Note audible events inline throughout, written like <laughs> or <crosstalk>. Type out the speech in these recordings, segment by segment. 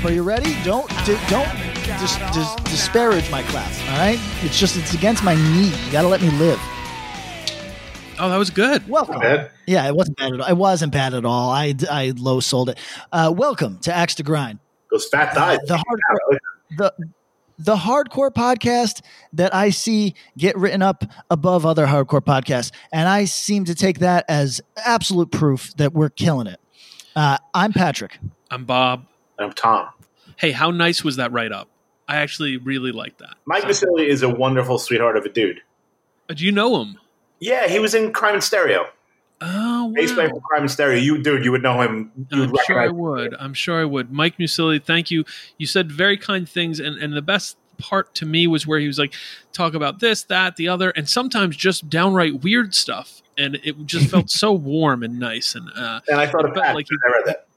clap. Are you ready? Don't di- don't dis- dis- disparage my clap. All right, it's just it's against my knee. You got to let me live. Oh, that was good. Welcome. bad. Yeah, it wasn't bad at all. It wasn't bad at all. I I low sold it. Uh, welcome to Axe to Grind, Those fat thighs. the hardcore the the hardcore podcast that I see get written up above other hardcore podcasts, and I seem to take that as absolute proof that we're killing it. Uh, I'm Patrick. I'm Bob. I'm Tom. Hey, how nice was that write up? I actually really like that. Mike Vasily is a wonderful sweetheart of a dude. Uh, Do you know him? Yeah, he was in Crime in Stereo. Oh, Bass player wow. for Crime in Stereo. You, dude, you would know him. You would I'm sure I recognize him. would. I'm sure I would. Mike Musili, thank you. You said very kind things, and, and the best part to me was where he was like, talk about this, that, the other, and sometimes just downright weird stuff. And it just felt <laughs> so warm and nice. And uh, And I thought It felt like when I read that.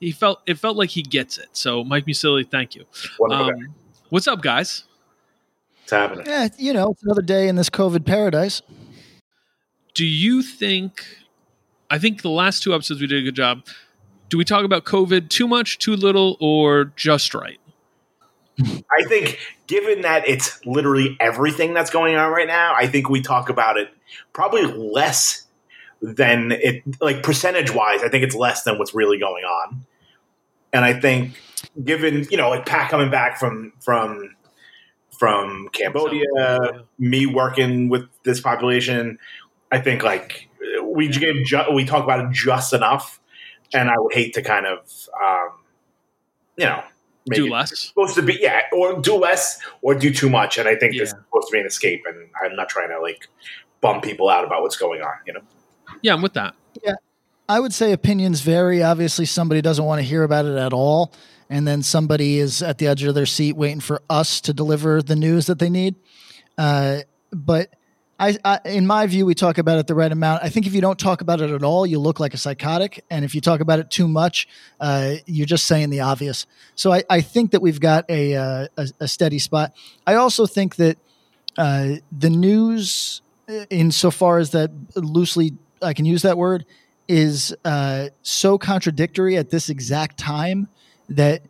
He felt it felt like he gets it. So Mike Musili, thank you. Um, what's up, guys? It's happening. Yeah, you know, it's another day in this COVID paradise. do you think i think the last two episodes we did a good job do we talk about covid too much too little or just right <laughs> I think, given that it's literally everything that's going on right now, I think we talk about it probably less than it, like percentage wise, I think it's less than what's really going on. And I think, given, you know, like Pat coming back from, from, from Cambodia, me working with this population, I think like we give ju- we talk about it just enough, and I would hate to kind of um, you know do less supposed to be yeah, or do less or do too much, and I think this is supposed to be an escape, and I'm not trying to like bum people out about what's going on, you know. Yeah i'm with that Yeah. I would say opinions vary. Obviously, somebody doesn't want to hear about it at all, and then somebody is at the edge of their seat waiting for us to deliver the news that they need. Uh, but I, I, in my view, we talk about it the right amount. I think if you don't talk about it at all, you look like a psychotic, and if you talk about it too much, uh, you're just saying the obvious. So I, I think that we've got a, uh, a a steady spot. I also think that uh, the news, uh, insofar as that loosely I can use that word, is uh, so contradictory at this exact time that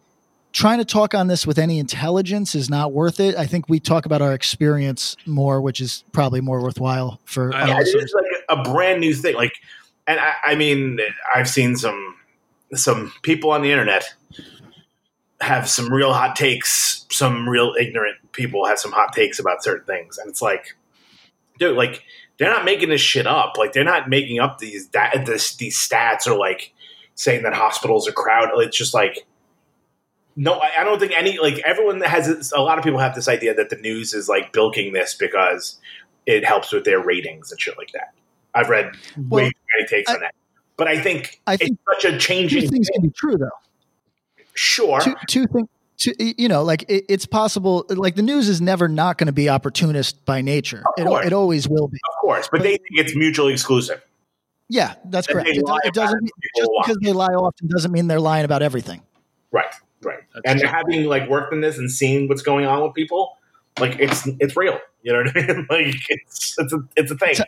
trying to talk on this with any intelligence is not worth it. I think we talk about our experience more, which is probably more worthwhile for I our Yeah, it listeners. is like a brand new thing. Like, and I, I mean, I've seen some some people on the internet have some real hot takes. Some real ignorant people have some hot takes about certain things, and it's like, dude, like they're not making this shit up. Like they're not making up these that this, these stats or like saying that hospitals are crowded. It's just like. No, I I don't think any like everyone has a lot of people have this idea that the news is like bilking this because it helps with their ratings and shit like that. I've read Well, way too many takes I- on that, but I think I think it's such a Two changing. things can be true, though. Sure, Two, two things. Two, you know, like it, it's possible. Like the news is never not going to be opportunist by nature. Of It, course. it always will be. of course, but they think it's mutually exclusive. Yeah, that's That correct. It, it doesn't mean- just because they lie often doesn't mean they're lying about everything. Right, right. That's and true. having like worked in this and seen what's going on with people, like it's it's real. You know what I mean? <laughs> Like it's it's a it's a thing. T-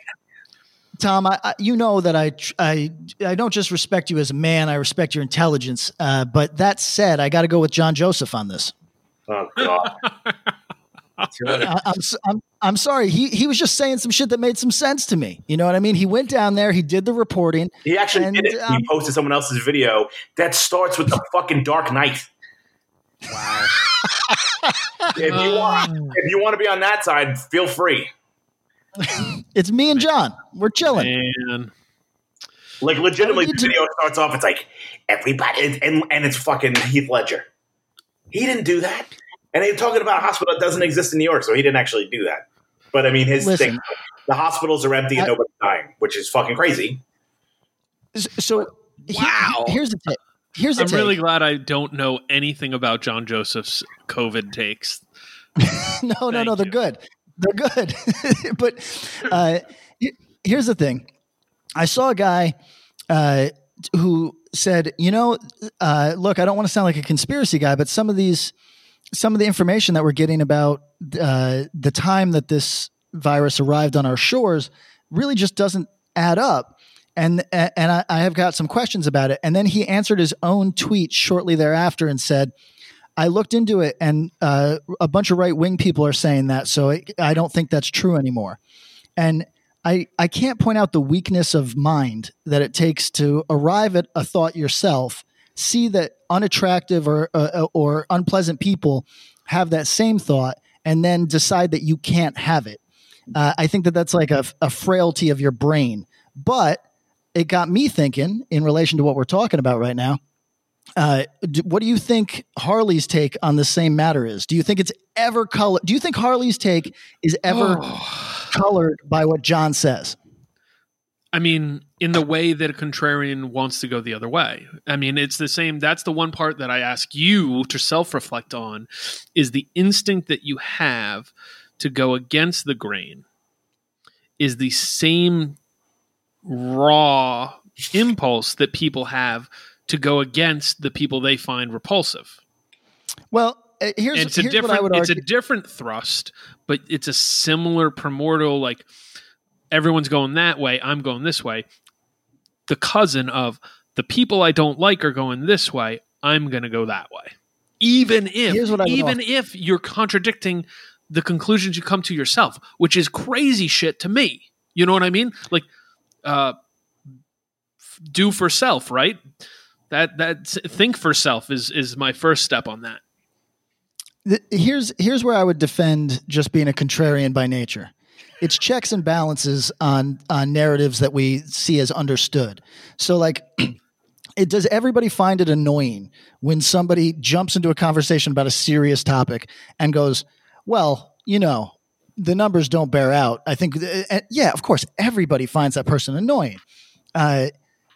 Tom, I, I, you know that I, I, I don't just respect you as a man. I respect your intelligence. Uh, but that said, I got to go with John Joseph on this. Oh god. <laughs> I, I'm, s- I'm, I'm sorry. He, he was just saying some shit that made some sense to me. You know what I mean? He went down there. He did the reporting. He actually And, did it. um, he posted someone else's video that starts with the fucking Dark Knight. wow If you want, if you want to be on that side, feel free. <laughs> It's me and John. We're chilling. man Like legitimately, need the to- video starts off. It's like everybody, and and it's fucking Heath Ledger. He didn't do that. And they're talking about a hospital that doesn't exist in New York, so he didn't actually do that. But I mean, his Listen. thing, the hospitals are empty and I- nobody's dying, which is fucking crazy. S- So he- Wow. here's the take. Here's the I'm take. really glad I don't know anything about John Joseph's COVID takes. <laughs> no, no, Thank no. They're you. good. They're good. <laughs> but uh, here's the thing. I saw a guy uh, who said, you know, uh, look, I don't want to sound like a conspiracy guy, but some of these, some of the information that we're getting about uh, the time that this virus arrived on our shores really just doesn't add up. And and I, I have got some questions about it. And then he answered his own tweet shortly thereafter and said, I looked into it, and uh, a bunch of right wing people are saying that, so I, I don't think that's true anymore. And I I can't point out the weakness of mind that it takes to arrive at a thought yourself, see that unattractive or uh, or unpleasant people have that same thought, and then decide that you can't have it. Uh, I think that that's like a, a frailty of your brain, but it got me thinking in relation to what we're talking about right now. Uh, d- what do you think Harley's take on the same matter is? Do you think it's ever color? Do you think Harley's take is ever <sighs> colored by what John says? I mean, in the way that a contrarian wants to go the other way. I mean, it's the same. That's the one part that I ask you to self reflect on is the instinct that you have to go against the grain is the same raw impulse that people have to go against the people they find repulsive. Well, uh, here's, And it's a here's what I different it's a different thrust, but it's a similar primordial like everyone's going that way, I'm going this way. The cousin of the people I don't like are going this way, I'm going to go that way. Even if Here's what I even offer. if you're contradicting the conclusions you come to yourself, which is crazy shit to me. You know what I mean? Like uh do for self, right? That that think for self is is my first step on that. Here's here's where I would defend just being a contrarian by nature. It's checks and balances on on narratives that we see as understood. So like <clears throat> it does everybody find it annoying when somebody jumps into a conversation about a serious topic and goes, "Well, you know, the numbers don't bear out." I think uh, uh, yeah, of course everybody finds that person annoying. Uh,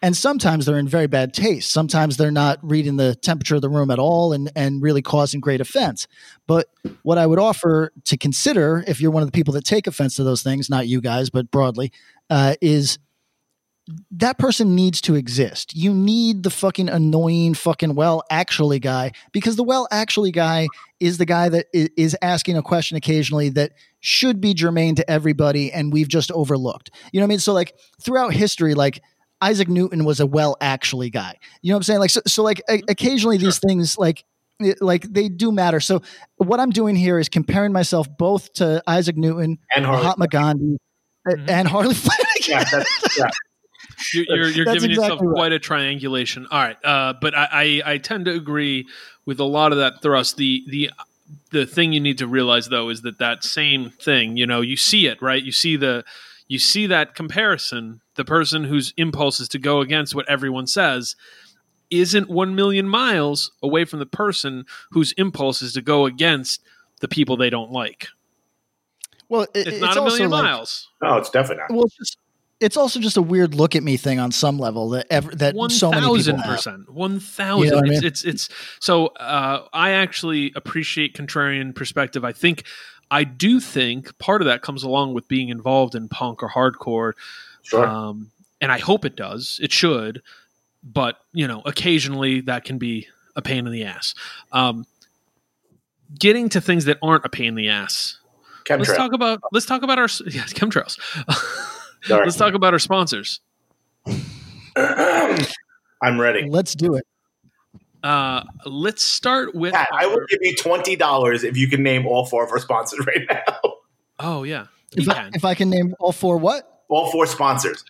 and sometimes they're in very bad taste. Sometimes they're not reading the temperature of the room at all and, and really causing great offense. But what I would offer to consider, if you're one of the people that take offense to those things, not you guys, but broadly, uh, is that person needs to exist. You need the fucking annoying fucking well actually guy because the well actually guy is the guy that is asking a question occasionally that should be germane to everybody and we've just overlooked. You know what I mean? So like throughout history, like Isaac Newton was a well actually guy. You know what I'm saying? Like so, so like o- occasionally these things like it- like they do matter. So what I'm doing here is comparing myself both to Isaac Newton, And Mahatma Gandhi, uh, Mhm. and Harley <laughs> Flanagan. Yeah, that's, yeah. You're, you're, you're That's giving yourself exactly right. quite a triangulation. All right, uh, but I, I, I tend to agree with a lot of that thrust. The the the thing you need to realize though is that that same thing, you know, you see it right. You see the you see that comparison. The person whose impulse is to go against what everyone says isn't one million miles away from the person whose impulse is to go against the people they don't like. Well, it- It's, it's, not a million like- miles. No, it's definitely not. Well, it's, just, it's also just a weird look at me thing on some level that ever, that One so many thousand people have. percent. One thousand. You know what I It's, it's it's so. Uh, I actually appreciate contrarian perspective. I think I do think part of that comes along with being involved in punk or hardcore, Sure. um, and I hope it does. It should, but you know, occasionally that can be a pain in the ass. Um, getting to things that aren't a pain in the ass. Let's talk about let's talk about our <laughs> yeah chemtrails. Let's talk about our sponsors. <clears throat> I'm ready. Let's do it. Uh, let's start with. Pat, I will give you twenty dollars if you can name all four of our sponsors right now. oh yeah, If I, can. if I can name all four, what? All four sponsors.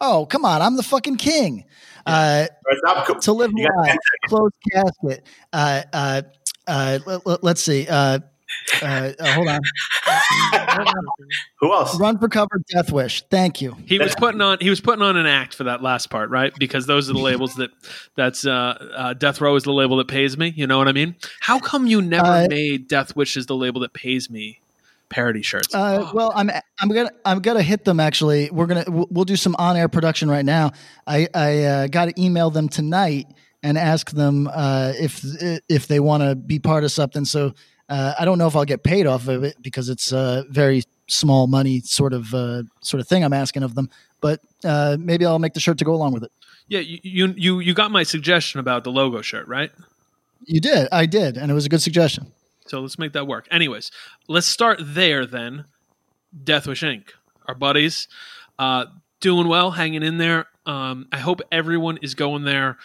Oh, come on! I'm the fucking king. Uh, All right, co- to live You got alive, closed casket. Uh, uh, uh, let, us see. Uh, <laughs> Uh, uh, hold on. Who else? Run for cover, Death Wish. Thank you. He was putting on he was putting on an act for that last part, right? Because those are the labels that that's uh, uh Death Row is the label that pays me. You know what I mean? How come you never Uh, made Death Wish is the label that pays me parody shirts? Uh, well, I'm I'm gonna I'm gonna hit them. Actually, we're gonna we'll, we'll do some on air production right now. I I uh, got to email them tonight and ask them uh, if if they want to be part of something. So uh, I don't know if I'll get paid off of it because it's a very small money sort of uh, sort of thing I'm asking of them. But uh, maybe I'll make the shirt to go along with it. yeah, you, you you got my suggestion about the logo shirt, right? You did, I did, and it was a good suggestion. So let's make that work. Anyways, let's start there then. Death Wish Inc. Our buddies, uh, doing well, hanging in there. Um, I hope everyone is going there,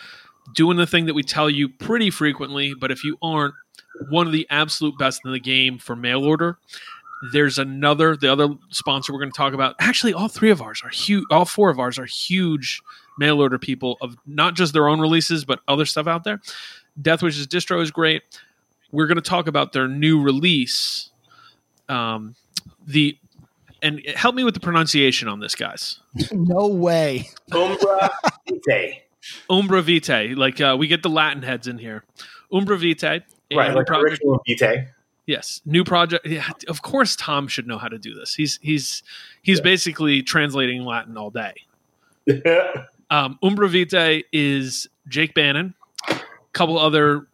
doing the thing that we tell you pretty frequently. But if you aren't, one of the absolute best in the game for mail order. There's another, the other sponsor we're going to talk about. Actually, all three of ours are huge. All four of ours are huge mail order people of not just their own releases, but other stuff out there. Death Wish's distro is great we're going to talk about their new release. Um, the and help me with the pronunciation on this, guys. <laughs> no way. Umbra <laughs> Vitae. Umbra Vitae, like uh, we get the Latin heads in here. Umbra Vitae, a Right, like project- original Vitae. Yes, new project. Yeah, of course, Tom should know how to do this. He's he's he's basically translating Latin all day. <laughs> Um, Umbra Vitae is Jake Bannon, a couple other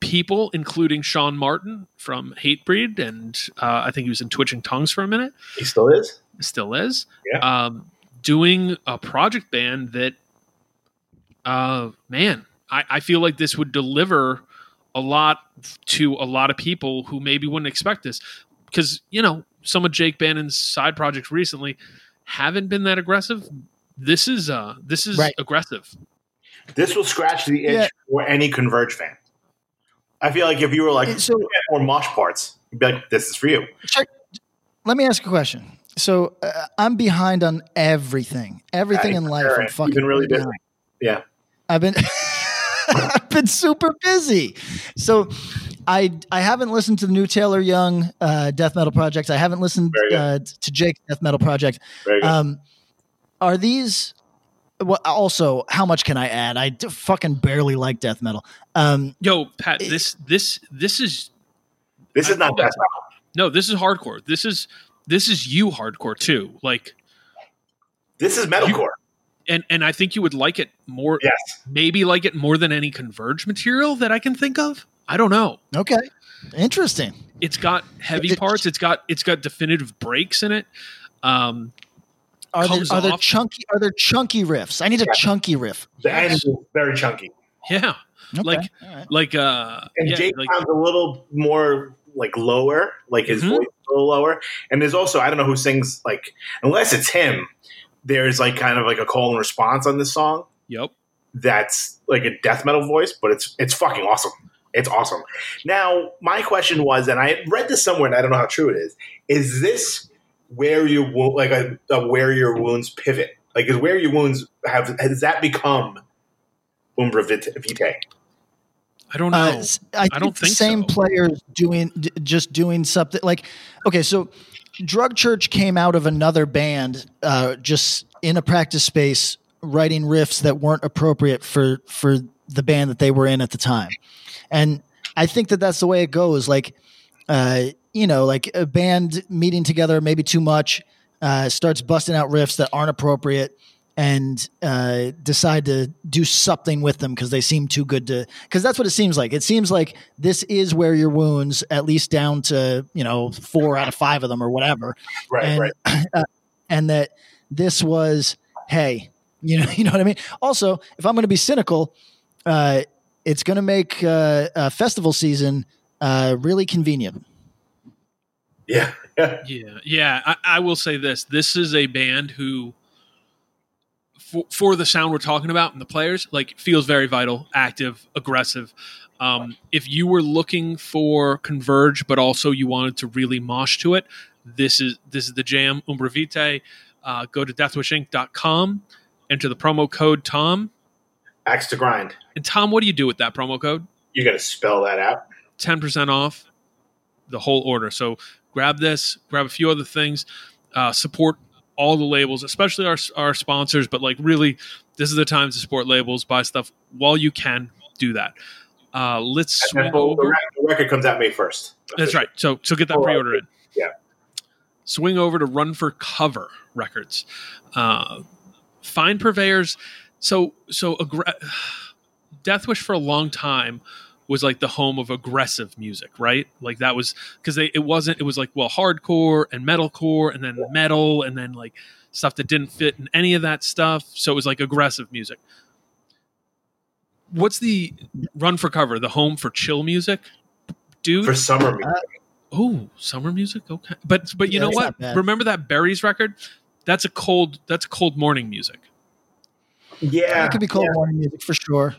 people, including Sean Martin from Hatebreed, and uh, I think he was in Twitching Tongues for a minute. he still is. still is. Yeah. Um, doing a project band that, uh, man, I, I feel like this would deliver a lot to a lot of people who maybe wouldn't expect this. Because, you know, some of Jake Bannon's side projects recently haven't been that aggressive. This is uh this is Right. aggressive. This will scratch the itch Yeah. for any Converge fan. I feel like if you were like So- more mosh parts, you'd be like, "This is for you." Check. Let me ask a question. So uh, I'm behind on everything, everything in life. I'm fucking You've been really busy. behind. Yeah. I've been <laughs> <laughs> I've been super busy. So I I haven't listened to the new Taylor Young uh, death metal project. I haven't listened uh, to Jake's death metal project. Um, are these? Well, also, how much can I add? I d- fucking barely like death metal. Um, Yo, Pat, this this this is this is I not think that. that's- no, this is hardcore. This is this is you hardcore too. Like This is metalcore. And and I think you would like it more yes. maybe like it more than any converge material that I can think of. I don't know. okay, interesting. It's got heavy It- parts. It's got it's got definitive breaks in it. Um, Are there, are there chunky? Are there chunky riffs? I need a Yeah. chunky riff. The end is very chunky, yeah, Okay, Like- all right. like uh, and yeah, Jake like, sounds a little more like lower, like his Mhm. voice a little lower. And there's also I don't know who sings like unless it's him. There's like kind of like a call and response on this song yep. that's like a death metal voice, but it's it's fucking awesome. It's awesome. Now, my question was, and I read this somewhere, and I don't know how true it is. Is this where your wo- like a, a Wear Your Wounds pivot? Like, is Wear Your Wounds have has that become Umbra Vitae? I don't know. Uh, s- I, think don't the think same so. players doing d- just doing something like okay. So, Drug Church came out of another band, uh, just in a practice space, writing riffs that weren't appropriate for for the band that they were in at the time, and I think that that's the way it goes. Like, uh, you know, like a band meeting together maybe too much, uh, starts busting out riffs that aren't appropriate. And uh, decide to do something with them because they seem too good to. Because that's what it seems like. It seems like this is Wear Your Wounds, at least down to you know four out of five of them or whatever, Right, and, right. <clears throat> uh, and that this was hey you know <laughs> you know what i mean also if i'm going to be cynical uh, it's going to make uh, uh, festival season uh, really convenient Yeah, yeah. <laughs> Yeah, yeah. I, I will say this: this is a band who, for, for the sound we're talking about and the players, like feels very vital, active, aggressive. Um, if you were looking for converge, but also you wanted to really mosh to it, this is this is the jam. Umbra Vitae. Uh, go to deathwishinc.com, enter the promo code Tom. Axe to grind. And Tom, what do you do with that promo code? You got to spell that out. Ten percent off. the whole order. So grab this, grab a few other things, uh, support all the labels, especially our our sponsors. But like, really, this is the time to support labels. Buy stuff while you can. Do that. Uh, let's swing over. the record comes out May first. That's right. So so get that Oh, pre-order in. yeah. Swing over to Run for Cover Records. Uh, find purveyors. So so aggra- <sighs> Death Wish for a long time was like the home of aggressive music, right? Like that was because they it wasn't it was like well hardcore and metalcore and then metal and then like stuff that didn't fit in any of that stuff. So it was like aggressive music. What's the Run for Cover? The home for chill music, dude. For summer music. Oh, summer music. Okay, but but you Yeah, know what? Remember that Berries record? That's a cold. That's cold morning music. yeah. It could be cold yeah. morning music for sure.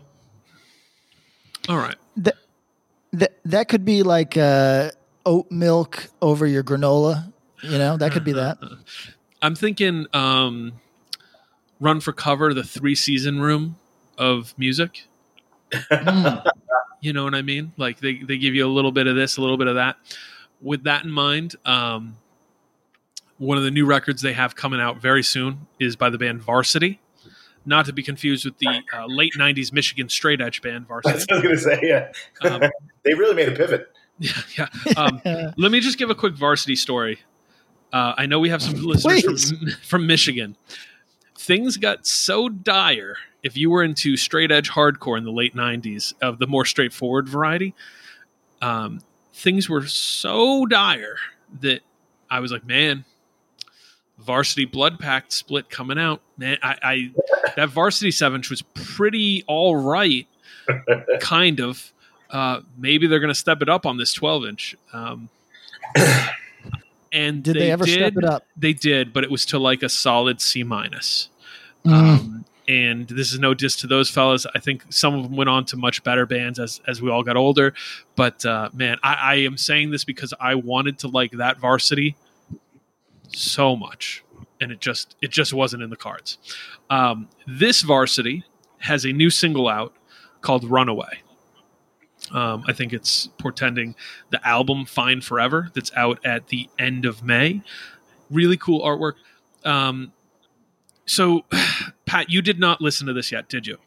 All right. That that could be like uh, oat milk over your granola. You know, that could be that. <laughs> I'm thinking. um Run for cover. The three season room of music. Mm. You know what I mean? Like they they give you a little bit of this, a little bit of that. With that in mind, um, one of the new records they have coming out very soon is by the band Varsity. Not to be confused with the uh, late '90s Michigan straight edge band <laughs> Varsity. That's what I was gonna say. Yeah, Um, <laughs> they really made a pivot. <laughs> Yeah, yeah. Um, let me just give a quick varsity story. Uh, I know we have some listeners Please. from, from Michigan. Things got so dire if you were into straight edge hardcore in the late 90s of the more straightforward variety. Um, things were so dire that I was like, man, varsity blood pact split coming out. Man, I, I that varsity seven inch was pretty all right, <laughs> kind of. Uh, maybe they're going to step it up on this 12 inch. Um, and Did they, ever step it up? They did, but it was to like a solid C minus. Mm. Um, and this is no diss to those fellas. I think some of them went on to much better bands as as we all got older. But uh, man, I, I am saying this because I wanted to like that varsity so much, and it just it just wasn't in the cards. Um, this varsity has a new single out called "Runaway." Um, I think it's portending the album "Fine Forever" that's out at the end of May. Really cool artwork. Um, so, <sighs> Pat, you did not listen to this yet, did you?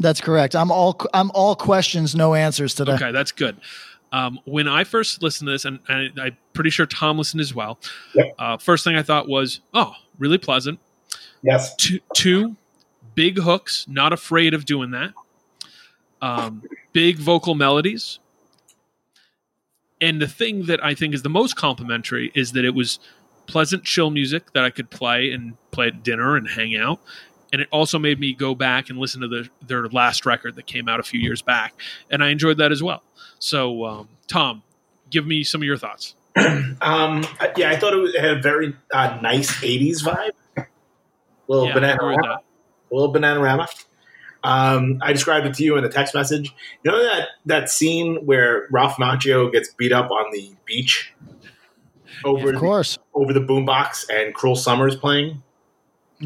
That's correct. I'm all I'm all questions, no answers today. Okay, that's good. Um, when I first listened to this, and, and I'm pretty sure Tom listened as well. Yep. Uh, first thing I thought was, oh, really pleasant. Yes. Two, two big hooks, not afraid of doing that. Um, big vocal melodies. And the thing that I think is the most complimentary is that it was pleasant, chill music that I could play and play at dinner and hang out. And it also made me go back and listen to the, their last record that came out a few years back. And I enjoyed that as well. So, um, Tom, give me some of your thoughts. <clears throat> Um, yeah, I thought it, was, it had a very uh, nice '80s vibe. Little Yeah, banana, agree with little banana Um, I described it to you in a text message. You know that that scene where Ralph Macchio gets beat up on the beach over Of course. over the boombox and Cruel Summer's playing.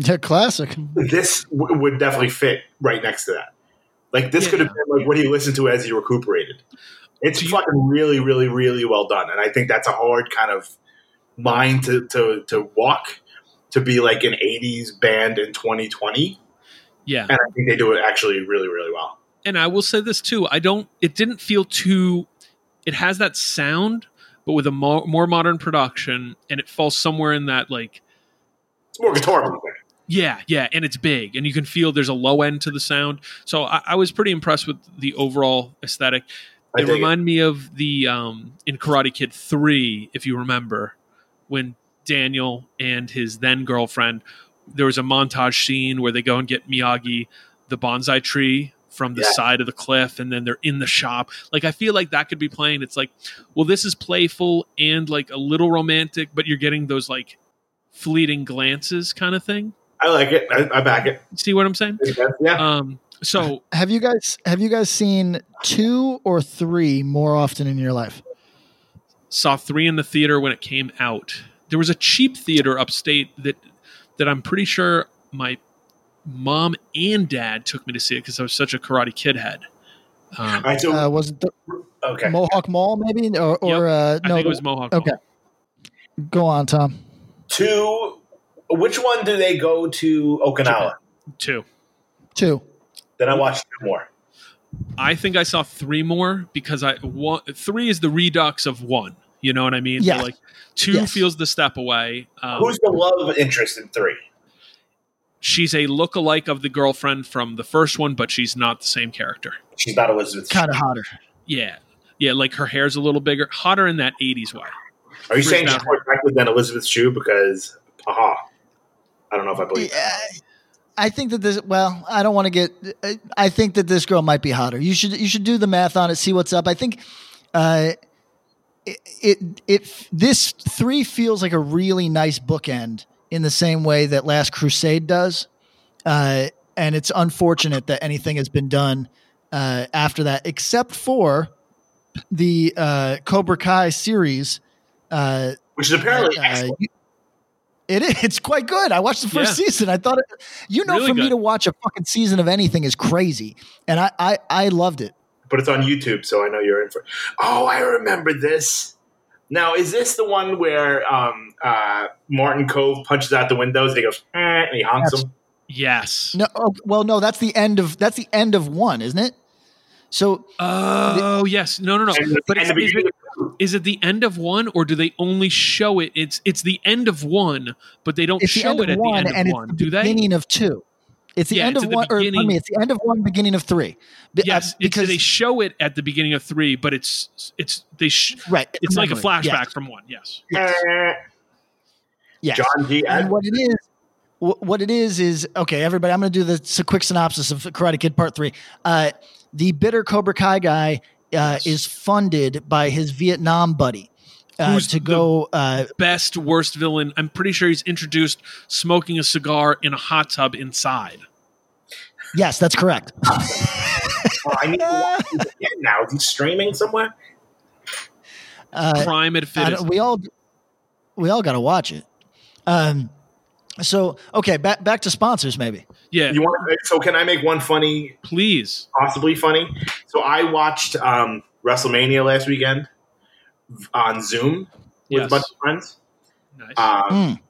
Yeah, classic. This w- would definitely fit right next to that. Like this Yeah. could have been like what he listened to as he recuperated. It's you- fucking really, really, really well done, and I think that's a hard kind of line to to to walk to be like an '80s band in 2020, Yeah. and I think they do it actually really, really well. and I will say this too. I don't. It didn't feel too. It has that sound, but with a more, more modern production, and it falls somewhere in that like. It's more guitar music. Yeah, yeah, and it's big, and you can feel there's a low end to the sound. So I, I was pretty impressed with the overall aesthetic. I It dig it. reminded me of the um, in Karate Kid three, if you remember, when Daniel and his then girlfriend, there was a montage scene where they go and get Miyagi the bonsai tree from the Yeah. side of the cliff, and then they're in the shop. Like I feel like that could be playing. It's like, well, this is playful and like a little romantic, but you're getting those like fleeting glances kind of thing. I like it. I, I back it. See what I'm saying? Yeah. Um, so Have you guys have you guys seen two or three more often in your life? saw three in the theater when it came out. There was a cheap theater upstate that that I'm pretty sure my mom and dad took me to see it because I was such a Karate Kid head. Um, All right. So Uh, was it the, Okay. Mohawk Mall, maybe, or, or uh, I no? think it was Mohawk. Okay, Mall. go on, Tom. Two. Which one do they go to Okinawa? Two. Two. Then I watched two more. I think I saw three more because I one, three is the redux of one. You know what I mean? So, like two Yes. feels the step away. Um, Who's the love interest in three? she's a look-alike of the girlfriend from the first one, but she's not the same character. She's not Elizabeth. Kind of hotter. Yeah, yeah, like her hair's a little bigger, hotter in that '80s way. Are you saying Chris she's more attractive than Elizabeth Shue? Because, aha, I don't know if I believe. that. I think that this. Well, I don't want to get. I think that this girl might be hotter. You should. You should do the math on it. See what's up. I think. Uh, it, it it this three feels like a really nice bookend in the same way that Last Crusade does, uh, and it's unfortunate that anything has been done uh, after that, except for the uh, Cobra Kai series. Uh, Which is apparently uh, excellent. you- it is. It's quite good. I watched the first Yeah. season. I thought, it, you know, Really for me to watch a fucking season of anything is crazy, and I, I, I loved it. but it's on YouTube, so I know you're in for. Oh, I remember this. Now, is this the one where um, uh, Martin Kove punches out the windows and he goes, eh, and he honks Yes. him? Yes. No, oh, well, no, that's the end of that's the end of one, isn't it? So Oh yes. No, no, no. And, But and is, is, it, is it the end of one, or do they only show it? It's it's the end of one, but they don't it's the show it at one, the end and of one. it's the Do they? beginning of two. It's the Yeah, end it's of one, or pardon beginning- me, it's the end of one, beginning of three. Be- uh, Yes, because they show it at the beginning of three, but it's it's they sh- right, it's like a flashback Yes, from one. Yes. Eh. yes. John G. and what it is what it is is okay everybody i'm going to do this s- quick synopsis of karate kid part three uh, the bitter cobra kai guy uh, Yes. is funded by his vietnam buddy uh, Who's to the- go uh, Best worst villain. I'm pretty sure he's introduced smoking a cigar in a hot tub inside. yes that's correct <laughs> Oh, I need to watch again now. Is he streaming somewhere? uh, Prime at I fit. we all we all got to watch it um, so okay back back to sponsors maybe Yeah, You want? So can I make one funny, please. possibly funny? So I watched um, WrestleMania last weekend on Zoom with Yes. a bunch of friends. Nice. Um, Mm.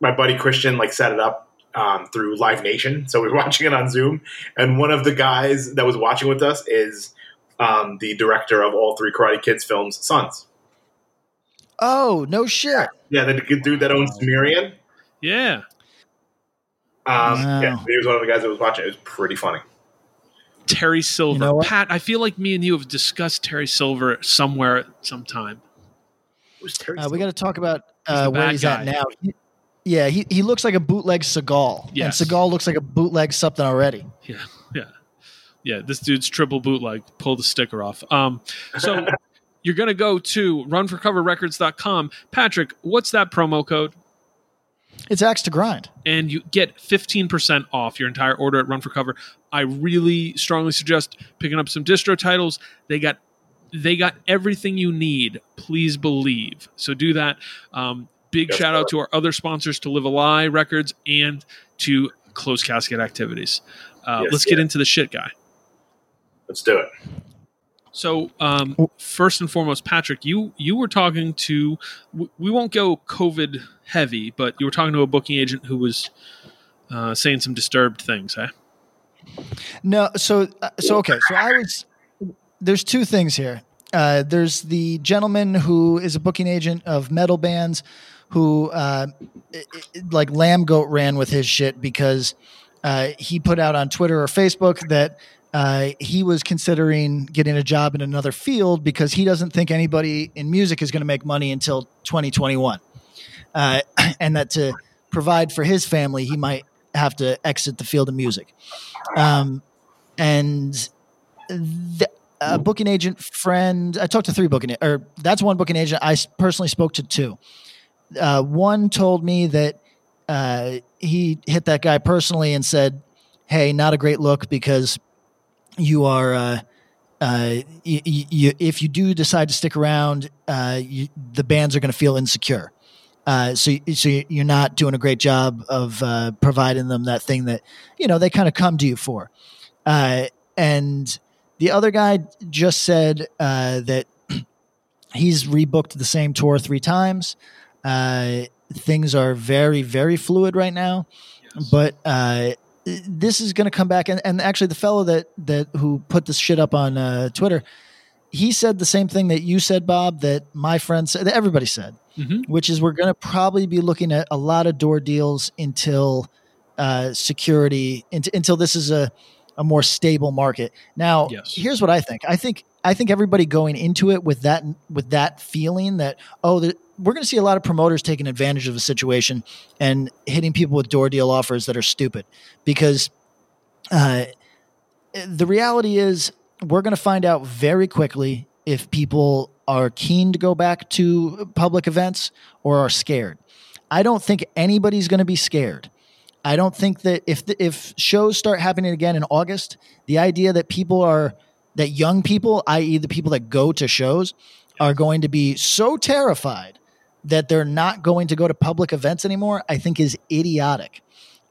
My buddy Christian like set it up um, through Live Nation, <laughs> so we were watching it on Zoom. And one of the guys that was watching with us is um, the director of all three Karate Kids films, Sons. oh no shit Yeah, the good dude that owns Sumerian. yeah. Um, Wow. Yeah, he was one of the guys that was watching. It was pretty funny. Terry Silver. You know? Pat, I feel like me and you have discussed Terry Silver somewhere at some time. It was Terry uh, we got to talk about uh, the where he's guy. at now He- yeah he, he looks like a bootleg Seagal. Yes. And Seagal looks like a bootleg something already. Yeah, yeah, yeah. This dude's triple bootleg. Pull the sticker off. Um, so <laughs> you're gonna go to runforcoverrecords.com. Patrick, what's that promo code? It's axe to grind. And you get 15% off your entire order at Run for Cover. I really strongly suggest picking up some distro titles. They got they got everything you need. Please believe. So do that. Um, big Yes, shout out to our other sponsors, to Live a Lie Records and to Closed Casket Activities. Uh, Yes, let's get into the shit guy. Let's do it. So, um, first and foremost, Patrick, you you were talking to. We won't go COVID heavy, but you were talking to a booking agent who was uh, saying some disturbed things. Eh? No, so uh, so okay. So I was. There's two things here. Uh, there's the gentleman who is a booking agent of metal bands, who uh, i- i- like Lambgoat ran with his shit because uh, he put out on Twitter or Facebook that uh, he was considering getting a job in another field because he doesn't think anybody in music is going to make money until 2021, uh, <clears throat> and that to provide for his family, he might have to exit the field of music. Um, and the, a booking agent friend, I talked to three booking, or that's one booking agent. I personally spoke to two. Uh, one told me that uh, he hit that guy personally and said, "Hey, not a great look because you are." Uh, uh, you, you, if you do decide to stick around, uh, you, the bands are going to feel insecure. Uh, so, so you're not doing a great job of uh, providing them that thing that you know they kind of come to you for. Uh, and The other guy just said uh, that <clears throat> he's rebooked the same tour three times. Uh, things are very, very fluid right now, but uh, this is going to come back. And, and actually, the fellow that that who put this shit up on uh, Twitter, he said the same thing that you said, Bob. That my friend said, that everybody said, Mhm. which is we're going to probably be looking at a lot of door deals until uh, security until this is a a more stable market. Now, Yes. here's what I think. I think I think everybody going into it with that with that feeling that oh, the, we're going to see a lot of promoters taking advantage of the situation and hitting people with door deal offers that are stupid because uh, the reality is we're going to find out very quickly if people are keen to go back to public events or are scared. I don't think anybody's going to be scared. I don't think that if the, if shows start happening again in August, the idea that people are that young people, i.e., the people that go to shows, are going to be so terrified that they're not going to go to public events anymore, I think is idiotic.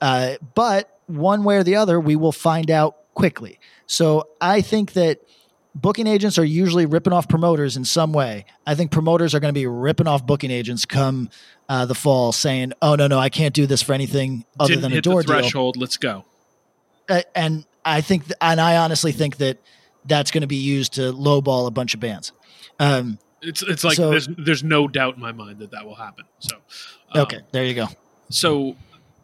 Uh, but one way or the other, we will find out quickly. So I think that booking agents are usually ripping off promoters in some way. I think promoters are going to be ripping off booking agents come uh, the fall, saying, "Oh no, no, I can't do this for anything other Didn't than a door the deal." threshold. Let's go. Uh, and I think, th- and I honestly think that that's going to be used to lowball a bunch of bands. Um, It's it's like So- there's there's no doubt in my mind that that will happen. So um, okay, there you go. So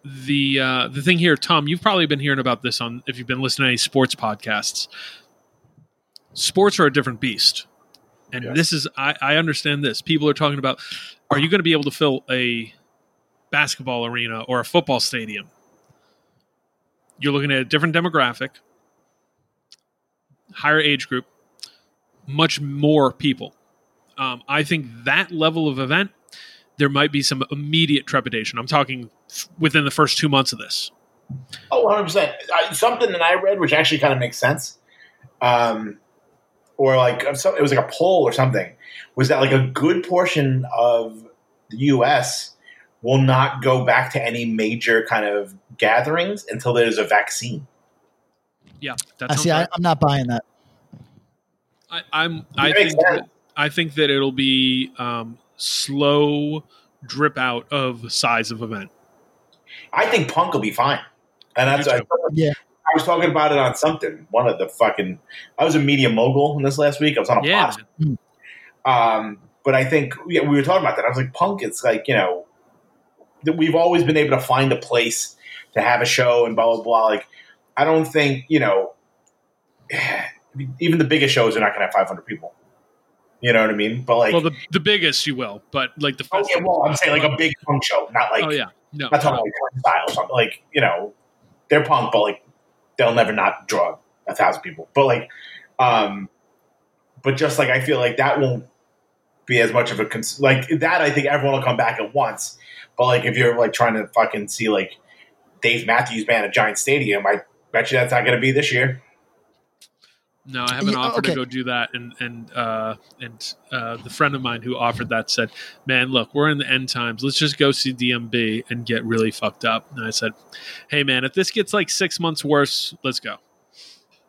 the uh, the thing here, Tom, you've probably been hearing about this on if you've been listening to any sports podcasts. Sports are a different beast, and Yes. this is I, I understand this. People are talking about, are you going to be able to fill a basketball arena or a football stadium? You're looking at a different demographic, higher age group, much more people. Um, I think that level of event there might be some immediate trepidation. I'm talking f- within the first two months of this. Oh, 100%. Uh, something that I read, which actually kind of makes sense, um, or like uh, it was like a poll or something, was that like a good portion of the U.S. will not go back to any major kind of gatherings until there's a vaccine. Yeah, that I see. I, right. I'm not buying that. I, I'm. I think. sense. That, I think that it'll be um, slow drip out of size of event. I think punk will be fine. And that's I. Yeah. I was talking about it on something. One of the fucking I was a media mogul in this last week. I was on a Yeah, podcast. Um, but I think yeah, we were talking about that. I was like, punk. It's like you know, that we've always been able to find a place to have a show and blah blah blah. Like, I don't think you know, <sighs> even the biggest shows are not going to have 500 people. You know what I mean? But like, well, the the biggest you will, but like the oh yeah, well, I'm saying like a big punk show, not like oh yeah, no, not talking like Korn style or something. Like you know, they're punk, but like they'll never not draw a thousand people. But like, um, but just like I feel like that won't be as much of a cons- like that. I think everyone will come back at once. But like if you're like trying to fucking see like Dave Matthews Band at Giant Stadium, I bet you that's not going to be this year. No, I have an Yeah, offer okay. to go do that, and and uh, and uh, the friend of mine who offered that said, "Man, look, we're in the end times. Let's just go see DMB and get really fucked up." And I said, "Hey, man, if this gets like six months worse, let's go."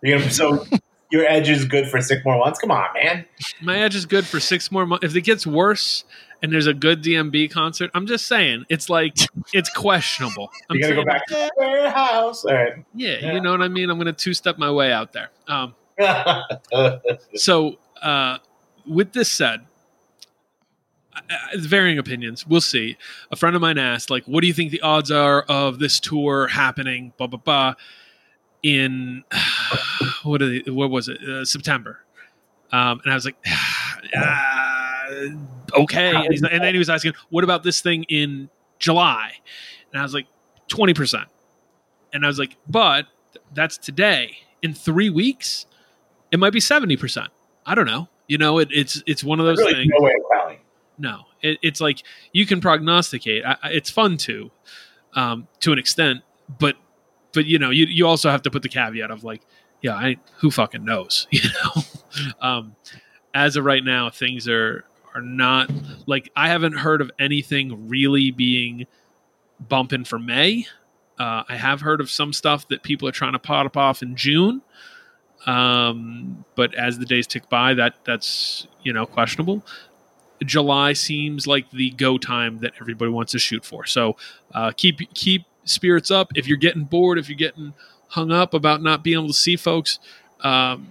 You're gonna so your edge is good for six more months. Come on, man. My edge is good for six more months. If it gets worse and there's a good DMB concert, I'm just saying it's like it's questionable. I'm You got to go back to the warehouse. All right. Yeah, Yeah. you know what I mean. I'm going to two step my way out there. Um, <laughs> so, uh, with this said, varying opinions. We'll see. A friend of mine asked, like, what do you think the odds are of this tour happening? Blah blah blah. In <sighs> what they, what was it? Uh, September. Um, and I was like, uh, <sighs> okay. And, and then he was asking, what about this thing in July? And I was like, twenty percent. And I was like, but that's today. In three weeks, it might be seventy percent. I don't know. You know, it, it's it's one of those really things. no way of telling. No, it, it's like you can prognosticate. I, I- it's fun to, um, to an extent, but but you know, you you also have to put the caveat of like, yeah, I who fucking knows, <laughs> you know. um, as of right now, things are are not like I haven't heard of anything really being bumping for May. Uh, I have heard of some stuff that people are trying to pot up off in June. Um, but as the days tick by, that that's you know questionable. July seems like the go time that everybody wants to shoot for. So uh, keep keep spirits up. If you're getting bored, if you're getting hung up about not being able to see folks, um,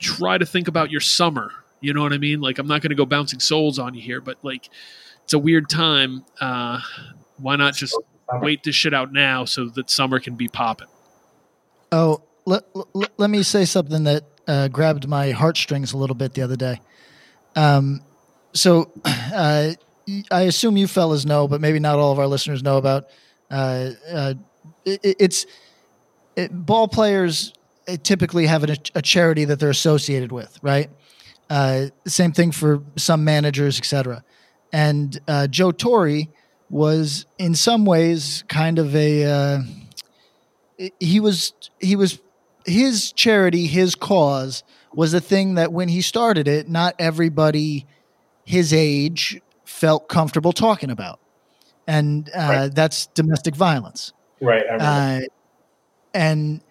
try to think about your summer. You know what I mean? Like I'm not going to go bouncing souls on you here, but like it's a weird time. Uh, why not just wait this shit out now so that summer can be popping? Oh, let, let, let me say something that uh, grabbed my heartstrings a little bit the other day. Um, so <clears throat> uh, I assume you fellas know, but maybe not all of our listeners know about. Uh, uh, it, it's it, ball players uh, typically have a, a, charity that they're associated with, right? Uh, same thing for some managers, etc. And Joe Torre was, in some ways, kind of a. He was he was his charity, his cause was a thing that when he started it, not everybody his age felt comfortable talking about, and uh, right. that's domestic violence. Right. Uh, and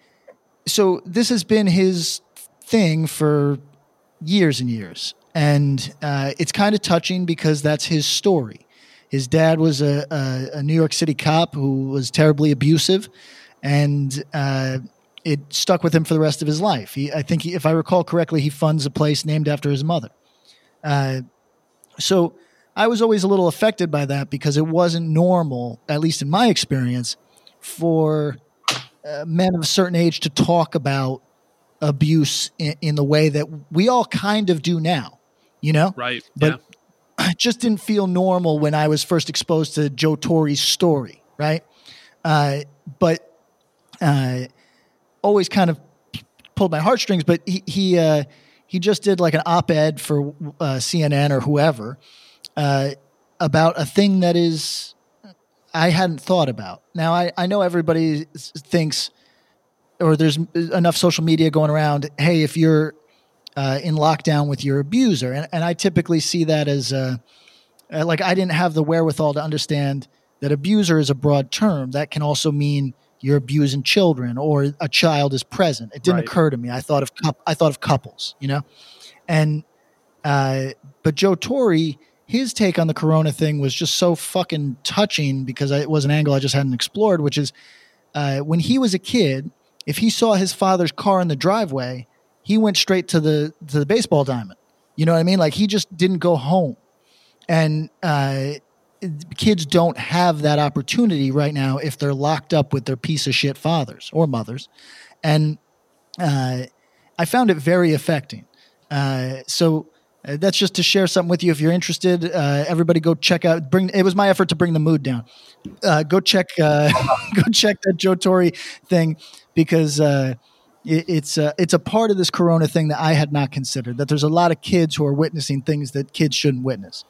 so this has been his thing for years and years, and uh, it's kind of touching because that's his story. His dad was a, a, a New York City cop who was terribly abusive, and uh, it stuck with him for the rest of his life. He, I think, he, if I recall correctly, he funds a place named after his mother. Uh, so I was always a little affected by that because it wasn't normal, at least in my experience, for uh, men of a certain age to talk about abuse in, in, the way that we all kind of do now, you know? Right. But yeah. <clears throat> it just didn't feel normal when I was first exposed to Joe Torre's story, right? Uh, but uh, always kind of pulled my heartstrings. But he, he uh, he just did like an op-ed for uh, CNN or whoever uh, about a thing that is I hadn't thought about. Now I, I know everybody thinks, or there's enough social media going around. Hey, if you're uh, in lockdown with your abuser, and, and I typically see that as uh, uh, like I didn't have the wherewithal to understand that abuser is a broad term that can also mean you're abusing children or a child is present. It didn't right. occur to me. I thought of I thought of couples, you know, and uh, but Joe Torre, his take on the Corona thing was just so fucking touching because it was an angle I just hadn't explored, which is uh, when he was a kid, if he saw his father's car in the driveway, he went straight to the to the baseball diamond. You know what I mean? Like he just didn't go home, and uh, kids don't have that opportunity right now if they're locked up with their piece of shit fathers or mothers. And uh, I found it very affecting. Uh, so uh, that's just to share something with you. If you're interested, uh, everybody go check out. Bring it was my effort to bring the mood down. Uh, go check, uh, <laughs> go check that Joe Torre thing because it, it's it's a part of this Corona thing that I had not considered. That there's a lot of kids who are witnessing things that kids shouldn't witness.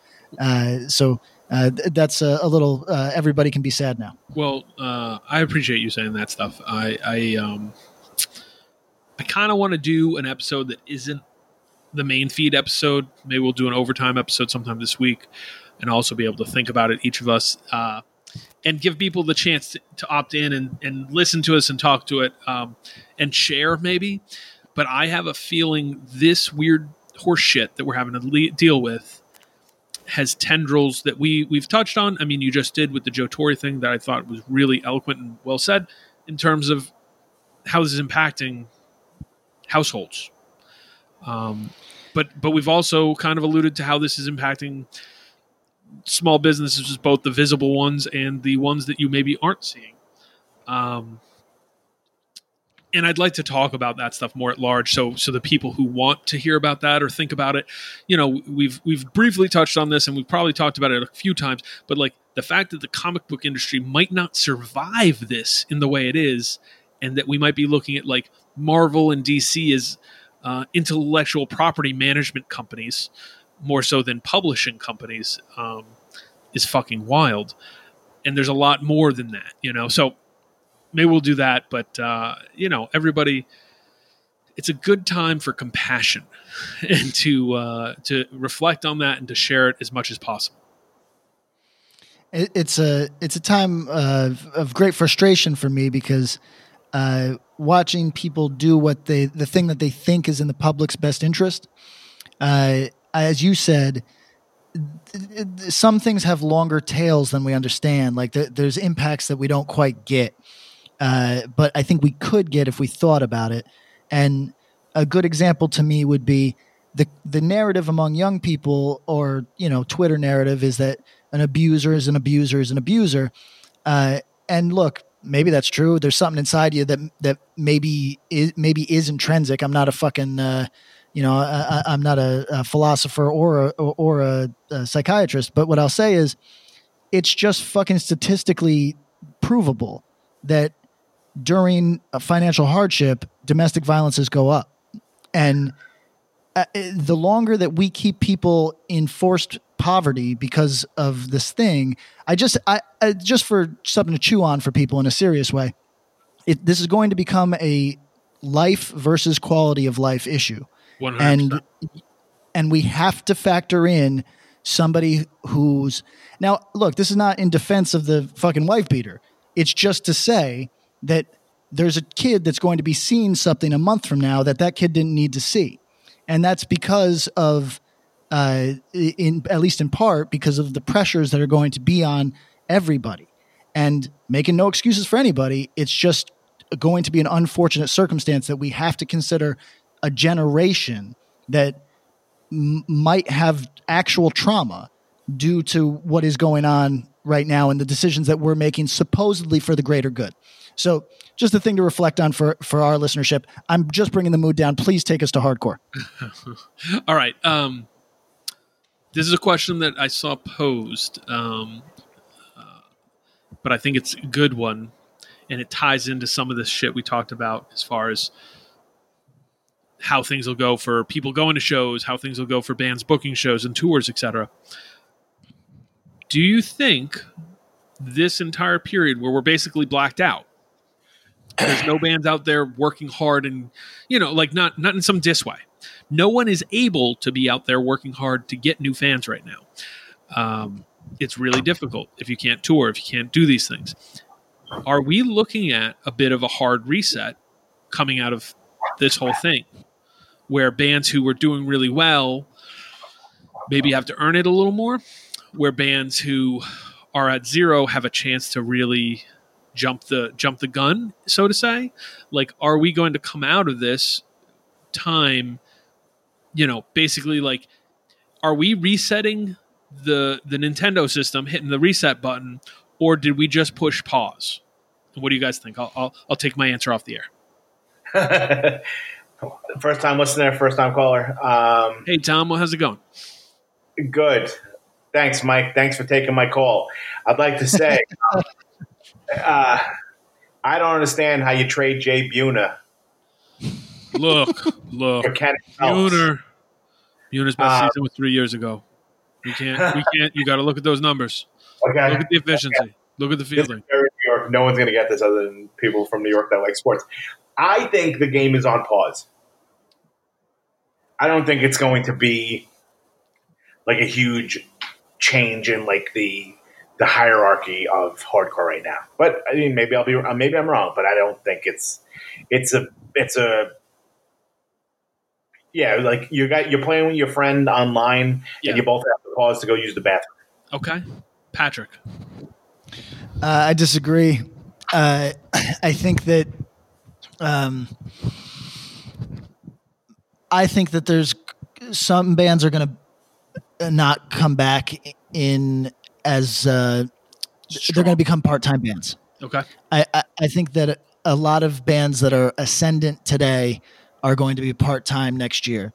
so uh, that's a, a little uh, everybody can be sad now. Well, uh, I appreciate you saying that stuff. I I um I kind of want to do an episode that isn't the main feed episode. Maybe we'll do an overtime episode sometime this week, and also be able to think about it, each of us, uh, and give people the chance to, to, opt in and, and listen to us and talk to it um, and share maybe. But I have a feeling this weird horseshit that we're having to le- deal with has tendrils that we we've touched on. I mean, you just did with the Joe Torre thing that I thought was really eloquent and well said in terms of how this is impacting households. Um, but but we've also kind of alluded to how this is impacting small businesses, both the visible ones and the ones that you maybe aren't seeing. Um, and I'd like to talk about that stuff more at large. So, so the people who want to hear about that or think about it, you know, we've we've briefly touched on this, and we've probably talked about it a few times. But like the fact that the comic book industry might not survive this in the way it is, and that we might be looking at like Marvel and DC as uh, intellectual property management companies more so than publishing companies, um, is fucking wild. And there's a lot more than that, you know. So maybe we'll do that. But uh, you know, everybody, it's a good time for compassion <laughs> and to uh, to reflect on that and to share it as much as possible. It's a it's a time of, of great frustration for me because uh, watching people do what they the thing that they think is in the public's best interest. Uh, as you said, some things have longer tails than we understand. Like there, there's impacts that we don't quite get, uh, but I think we could get if we thought about it. And a good example to me would be the the narrative among young people, or you know, Twitter narrative is that an abuser is an abuser is an abuser. Uh, and look, maybe that's true. There's something inside you that that maybe is maybe is intrinsic. I'm not a fucking uh, you know I, I'm not a, a philosopher or a or a, a psychiatrist. But what I'll say is, it's just fucking statistically provable that during a financial hardship, domestic violences go up, and uh, the longer that we keep people in forced poverty because of this thing, I just, I, I just for something to chew on for people in a serious way, it, this is going to become a life versus quality of life issue, One hundred and percent. and we have to factor in somebody who's now look. This is not in defense of the fucking wife beater. It's just to say that there's a kid that's going to be seeing something a month from now that that kid didn't need to see. And that's because of uh, in at least in part because of the pressures that are going to be on everybody. And making no excuses for anybody it's just going to be an unfortunate circumstance that we have to consider a generation that m- might have actual trauma due to what is going on right now and the decisions that we're making supposedly for the greater good so just a thing to reflect on for for our listenership i'm just bringing the mood down please take us to hardcore <laughs> All right. Um, this is a question that I saw posed, um, uh, but I think it's a good one, and it ties into some of this shit we talked about as far as how things will go for people going to shows, how things will go for bands booking shows and tours, etc. Do you think this entire period where we're basically blacked out? There's no bands out there working hard and you know, like not not in some diss way no one is able to be out there working hard to get new fans right now. Um, it's really difficult if you can't tour, if you can't do these things. Are we looking at a bit of a hard reset coming out of this whole thing where bands who were doing really well maybe have to earn it a little more, where bands who are at zero have a chance to really jump the jump the gun, so to say? Like, are we going to come out of this time you know basically like are we resetting the the nintendo system hitting the reset button or did we just push pause what do you guys think i'll i'll, I'll take my answer off the air <laughs> first time listener, first time caller. Um, hey tom how's it going good. Thanks, Mike. Thanks for taking my call. I'd like to say, <laughs> uh, I don't understand how you trade Jay Buhner look look Kenny Phelps. Best Uh, season was three years ago we can't we can't you got to look at those numbers Okay. look at the efficiency look at the fielding. No one's going to get this other than people from New York that like sports. I think the game is on pause. I don't think it's going to be like a huge change in like the the hierarchy of hardcore right now. But I mean, maybe I'll be uh, maybe I'm wrong, but I don't think it's it's a it's a yeah like you got you're playing with your friend online Yeah. and you both have to pause to go use the bathroom. okay patrick Uh, I disagree. Uh, I think that um, I think that there's some bands are going to not come back in as uh, they're going to become part-time bands. okay I, I, I think that a lot of bands that are ascendant today are going to be part time next year.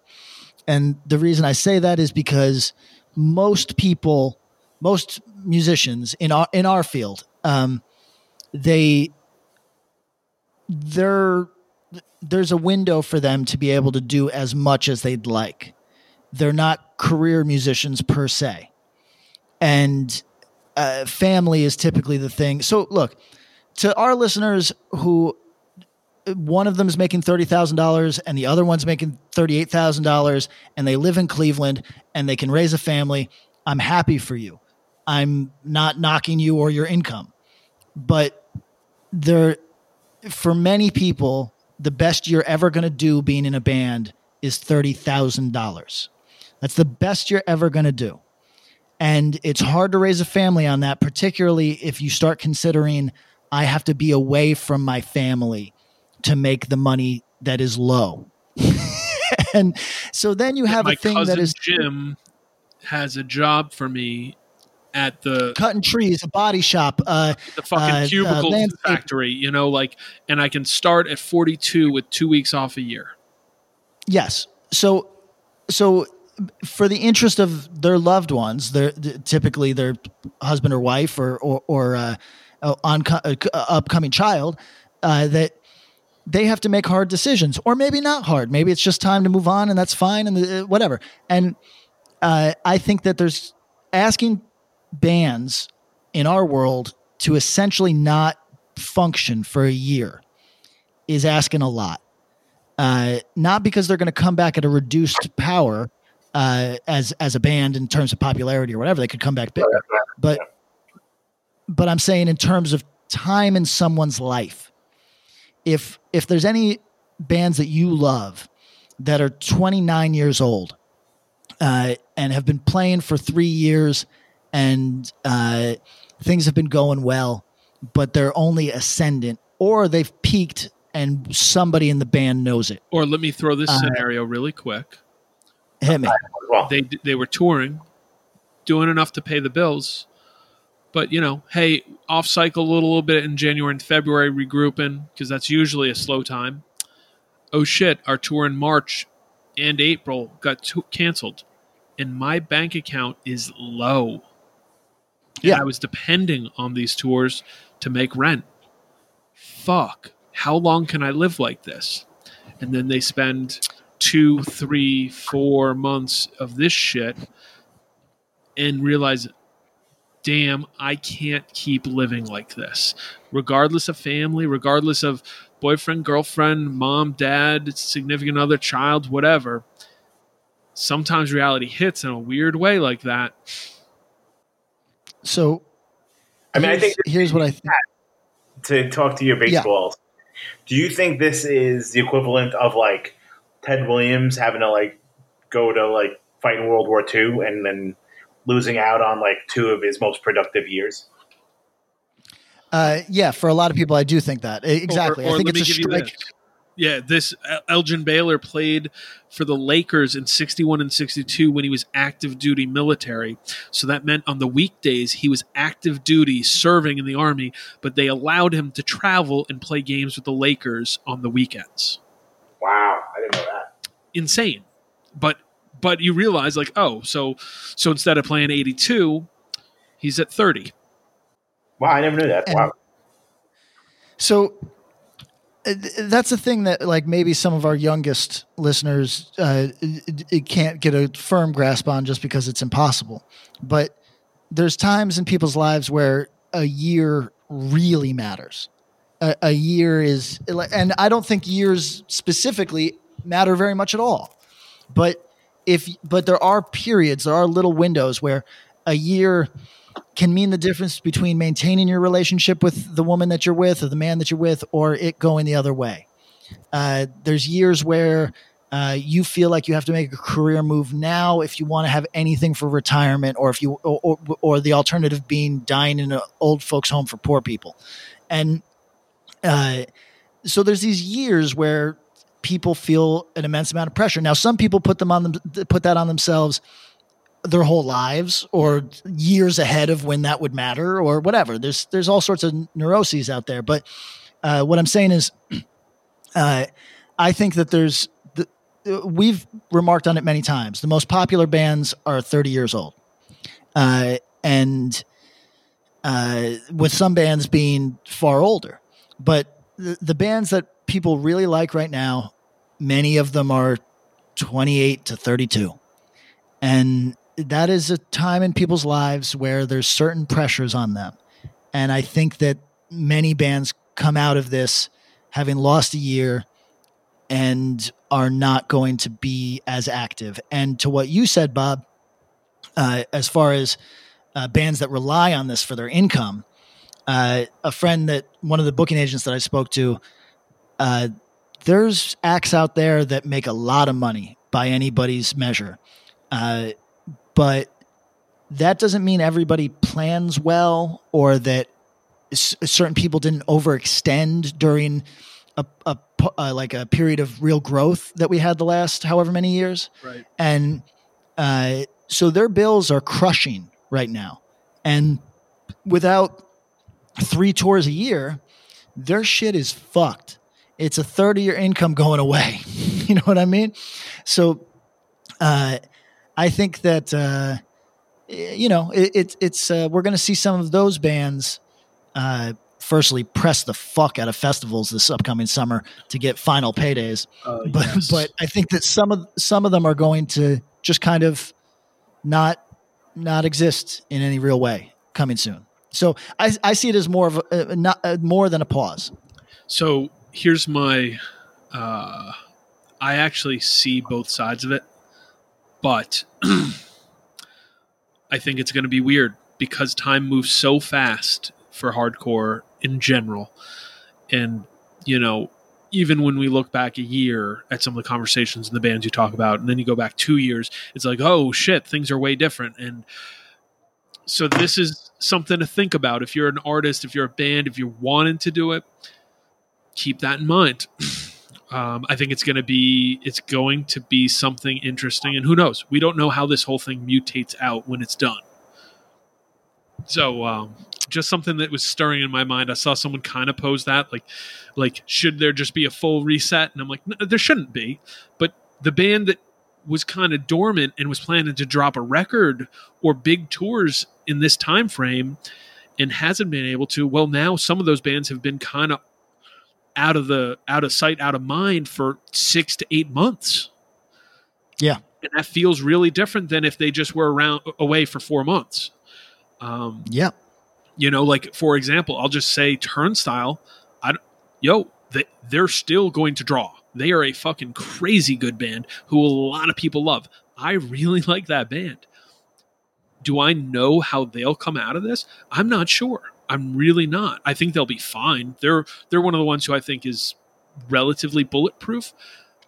And the reason I say that is because most people, most musicians in our in our field, um, they they're there's a window for them to be able to do as much as they'd like. They're not career musicians per se, and uh, family is typically the thing. So look, to our listeners who one of them is making $30,000 and the other one's making $38,000 and they live in Cleveland and they can raise a family, I'm happy for you. I'm not knocking you or your income. But there for many people, the best you're ever going to do being in a band is $30,000. That's the best you're ever going to do. And it's hard to raise a family on that, particularly if you start considering I have to be away from my family to make the money that is low. <laughs> and so then you have My a thing that is Jim has a job for me at the cutting trees, a body shop. Uh, the fucking uh, uh, cubicle landscape- factory, you know, like, and I can start at 42 with two weeks off a year. Yes. So, so for the interest of their loved ones, their typically their husband or wife or or, or uh, uh, on uh, upcoming child, uh, that they have to make hard decisions, or maybe not hard. Maybe it's just time to move on, and that's fine, and uh, whatever. And uh, I think that there's asking bands in our world to essentially not function for a year is asking a lot. Uh, not because they're going to come back at a reduced power uh, as as a band in terms of popularity or whatever. They could come back bigger, but but I'm saying in terms of time in someone's life. If if there's any bands that you love that are 29 years old uh, and have been playing for three years and uh, things have been going well, but they're only ascendant or they've peaked and somebody in the band knows it. Or let me throw this Uh, scenario really quick. Hit me. They they were touring, doing enough to pay the bills, but you know, hey, off cycle a little, little bit in January and February, regrouping because that's usually a slow time. Oh shit, our tour in March and April got to- canceled, and my bank account is low. And Yeah. I was depending on these tours to make rent. Fuck. How long can I live like this? And then they spend two, three, four months of this shit and realize, damn, I can't keep living like this. Regardless of family, regardless of boyfriend, girlfriend, mom, dad, significant other, child, whatever. Sometimes reality hits in a weird way like that. So I mean, I think here's what I think. to talk to your baseballs, do you think this is the equivalent of like Ted Williams having to like go to like fight in World War II and then losing out on like two of his most productive years? Uh, yeah, for a lot of people, I do think that exactly. Or- or I think let it's a me give you strike. this. Yeah, this Elgin Baylor played for the Lakers in 61 and 62 when he was active duty military. So that meant on the weekdays he was active duty serving in the army, but they allowed him to travel and play games with the Lakers on the weekends. Wow, I didn't know that. Insane. But but you realize like, oh, so so instead of playing 82, he's at 30. Wow, I never knew that. And- wow. So uh, that's the thing that like maybe some of our youngest listeners uh, it, it can't get a firm grasp on just because it's impossible. But there's times in people's lives where a year really matters. A, a year is, and I don't think years specifically matter very much at all. But if, but there are periods, there are little windows where a year can mean the difference between maintaining your relationship with the woman that you're with or the man that you're with or it going the other way. Uh, there's years where uh, you feel like you have to make a career move now if you want to have anything for retirement or if you or, or, or the alternative being dying in an old folks home for poor people and uh, so there's these years where people feel an immense amount of pressure now some people put them on them put that on themselves their whole lives or years ahead of when that would matter or whatever. There's there's all sorts of neuroses out there. But uh, what I'm saying is, <clears throat> uh, I think that there's the, we've remarked on it many times. The most popular bands are 30 years old, uh, and uh, with some bands being far older. But the, the bands that people really like right now, many of them are 28 to 32. And that is a time in people's lives where there's certain pressures on them. And I think that many bands come out of this having lost a year and are not going to be as active. And to what you said, Bob, uh, as far as uh, bands that rely on this for their income, uh, a friend that one of the booking agents that I spoke to, uh, there's acts out there that make a lot of money by anybody's measure, uh, but that doesn't mean everybody plans well or that s- certain people didn't overextend during a, a pu- uh, like a period of real growth that we had the last however many years. Right. and uh, so their bills are crushing right now. And without three tours a year their shit is fucked it's a third of your income going away <laughs> you know what i mean so uh, i think that uh, you know it, it, it's uh, we're going to see some of those bands uh, firstly press the fuck out of festivals this upcoming summer to get final paydays Uh, but yes. but I think that some of some of them are going to just kind of not not exist in any real way coming soon. So I, I see it as more of a, not more than a pause. So here's my. Uh, I actually see both sides of it, but <clears throat> I think it's going to be weird because time moves so fast for hardcore in general, and you know, even when we look back a year at some of the conversations and the bands you talk about, and then you go back two years, it's like, oh shit, things are way different, and so this is something to think about if you're an artist, if you're a band, if you're wanting to do it keep that in mind. <clears throat> Um, I think it's going to be it's going to be something interesting, and who knows? We don't know how this whole thing mutates out when it's done. So, um, just something that was stirring in my mind. I saw someone kind of pose that, like, like should there just be a full reset? And I'm like, no, there shouldn't be. But the band that was kind of dormant and was planning to drop a record or big tours in this time frame and hasn't been able to well now some of those bands have been kind of out of the out of sight out of mind for six to eight months. Yeah. and that feels really different than if they just were around away for four months. Um Yep. you know like for example i'll just say turnstile i don't- yo they, they're still going to draw. They are a fucking crazy good band who a lot of people love. I really <laughs> like that band. Do i know how they'll come out of this? I'm not sure i'm really not i think they'll be fine they're they're one of the ones who i think is relatively bulletproof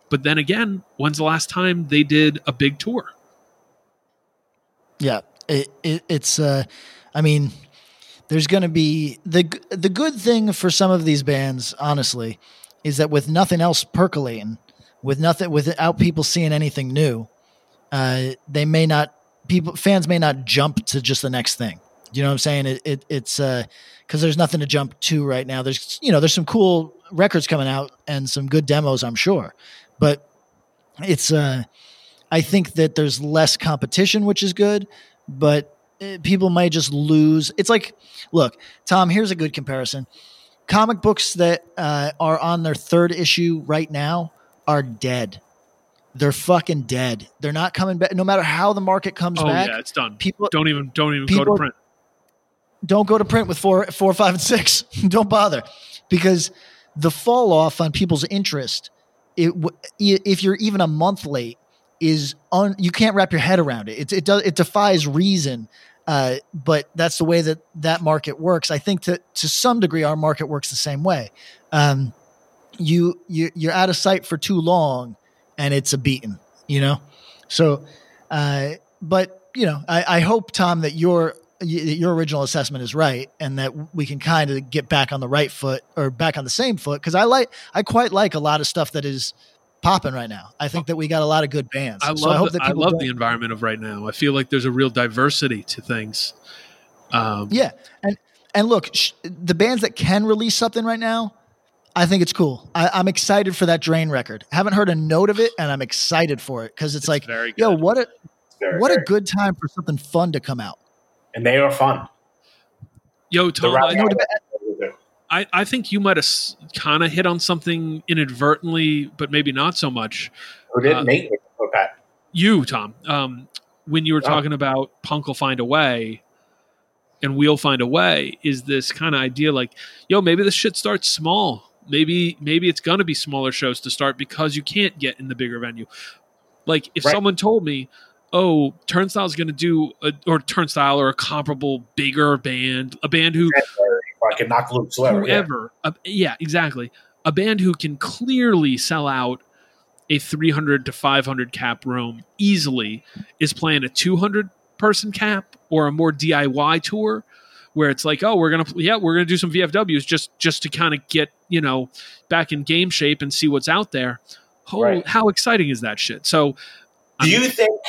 but then again when's the last time they did a big tour Yeah. It, it, it's uh, I mean, there's going to be the the good thing for some of these bands, honestly, is that with nothing else percolating, with nothing without people seeing anything new, uh, they may not people fans may not jump to just the next thing. You know what I'm saying? It, it it's because there's nothing to jump to right now. There's you know there's some cool records coming out and some good demos, I'm sure, but it's uh I think that there's less competition, which is good, but uh, people might just lose. It's like, look, Tom, here's a good comparison. Comic books that uh, are on their third issue right now are dead. They're fucking dead. They're not coming back. No matter how the market comes oh back, yeah it's done people don't even don't even go to print don't go to print with four, four, five, and six. <laughs> don't bother because the fall off on people's interest, it, if you're even a month late, is un, you can't wrap your head around it. It, it does it defies reason. Uh, but that's the way that that market works. I think to to some degree, our market works the same way. Um, you you you're out of sight for too long, and it's a beating. You know, so. Uh, but you know, I, I hope Tom that your y- your original assessment is right, and that we can kind of get back on the right foot or back on the same foot. Because I like I quite like a lot of stuff that is popping right now. I think that we got a lot of good bands. I love, so I hope the, that I love the environment of right now. I feel like there's a real diversity to things. Um, Yeah, and and look, sh- the bands that can release something right now, I think it's cool. I, I'm excited for that Drain record. Haven't heard a note of it, and I'm excited for it because it's, It's like, very yo, what a Very, what a good time for something fun to come out. And they are fun. Yo, Tom, I, I, I think you might have kind of hit on something inadvertently, but maybe not so much. Who did Uh, Nate? You, Tom, um, when you were Oh. talking about Punk will find a way and we'll find a way, is this kind of idea like, yo, maybe this shit starts small. Maybe maybe it's gonna be smaller shows to start because you can't get in the bigger venue. Like if Right. someone told me, "Oh, Turnstile's going to do a, or Turnstile or a comparable bigger band, a band who question. fucking Knocked Loose, whoever. yeah. a- yeah, exactly. A band who can clearly sell out a 300 to 500 cap room easily is playing a 200 person cap or a more DIY tour where it's like, oh, we're gonna yeah, we're gonna do some VFWs just just to kind of get you know back in game shape and see what's out there. Oh, Right. how exciting is that shit? So, Do you think?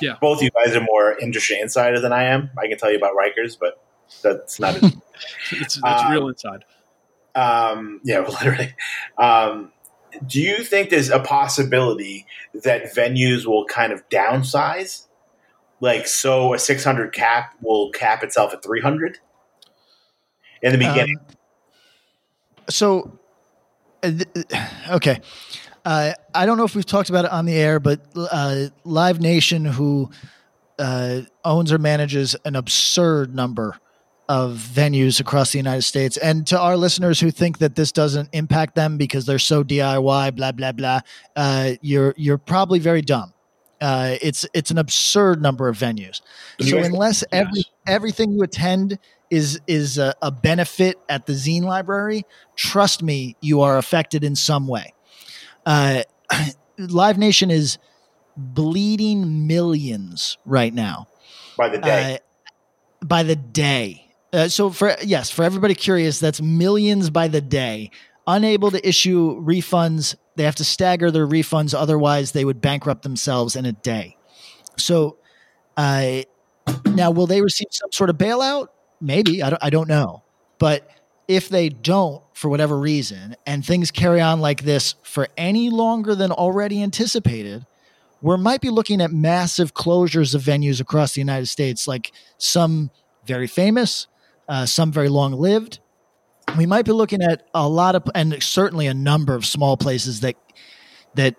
Yeah. Both you guys are more industry insider than I am. I can tell you about Rikers, but that's not. As, <laughs> it's, it's Um, real inside. um, yeah, <laughs> literally. Um, do you think there's a possibility that venues will kind of downsize? Like, so a 600 cap will cap itself at 300 in the beginning. Um, so, uh, okay. Uh, I don't know if we've talked about it on the air, but uh, Live Nation, who uh, owns or manages an absurd number of venues across the United States, and to our listeners who think that this doesn't impact them because they're so DIY, blah blah blah, uh, you're you're probably very dumb. Uh, it's it's an absurd number of venues. So unless every everything you attend is is a, a benefit at the zine library, trust me, you are affected in some way. Uh, <clears throat> Live Nation is bleeding millions right now by the day. uh, by the day. Uh, so for yes, for everybody curious, that's millions by the day. Unable to issue refunds, they have to stagger their refunds. Otherwise, they would bankrupt themselves in a day. So, uh, now will they receive some sort of bailout? Maybe I don't, I don't know. But if they don't, for whatever reason, and things carry on like this for any longer than already anticipated, we might be looking at massive closures of venues across the United States, like some very famous, uh, some very long lived. We might be looking at a lot of, and certainly a number of small places that, that,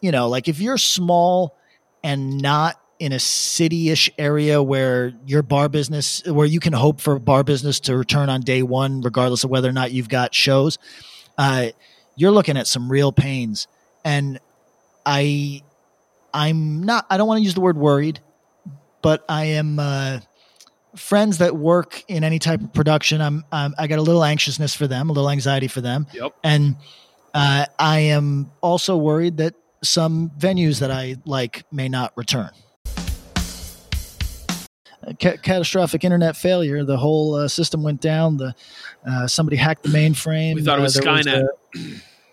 you know, like if you're small and not in a city-ish area where your bar business, where you can hope for bar business to return on day one, regardless of whether or not you've got shows, uh, you're looking at some real pains. And I, I'm not. I don't want to use the word worried, but I am. Uh, friends that work in any type of production, I'm, I'm I got a little anxiousness for them, a little anxiety for them, Yep. and uh, I am also worried that some venues that I like may not return. A ca- catastrophic internet failure. The whole uh, system went down. The uh, somebody hacked the mainframe. We thought it was there Skynet. a-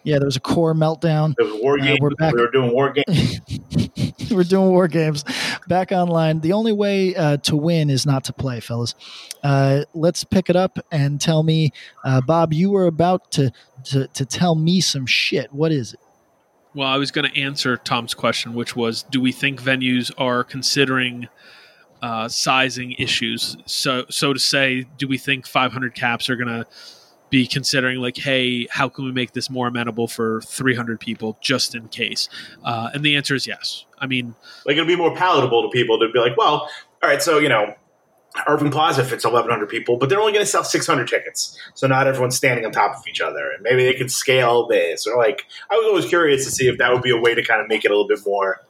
yeah, there was a core meltdown. There was war uh, games. we're back. We were doing war games. <laughs> We're doing war games back online. The only way uh, to win is not to play, fellas. Uh, let's pick it up and tell me, uh, Bob. You were about to, to to tell me some shit. What is it? Well, I was going to answer Tom's question, which was, do we think venues are considering uh, sizing issues? So, so to say, do we think 500 caps are going to be considering like, hey, how can we make this more amenable for 300 people, just in case? Uh, and the answer is yes. I mean, like it'll be more palatable to people to be like, well, all right, so you know, Irving Plaza fits 1,100 people, but they're only going to sell 600 tickets, so not everyone's standing on top of each other, and maybe they could scale this, or like, I was always curious to see if that would be a way to kind of make it a little bit more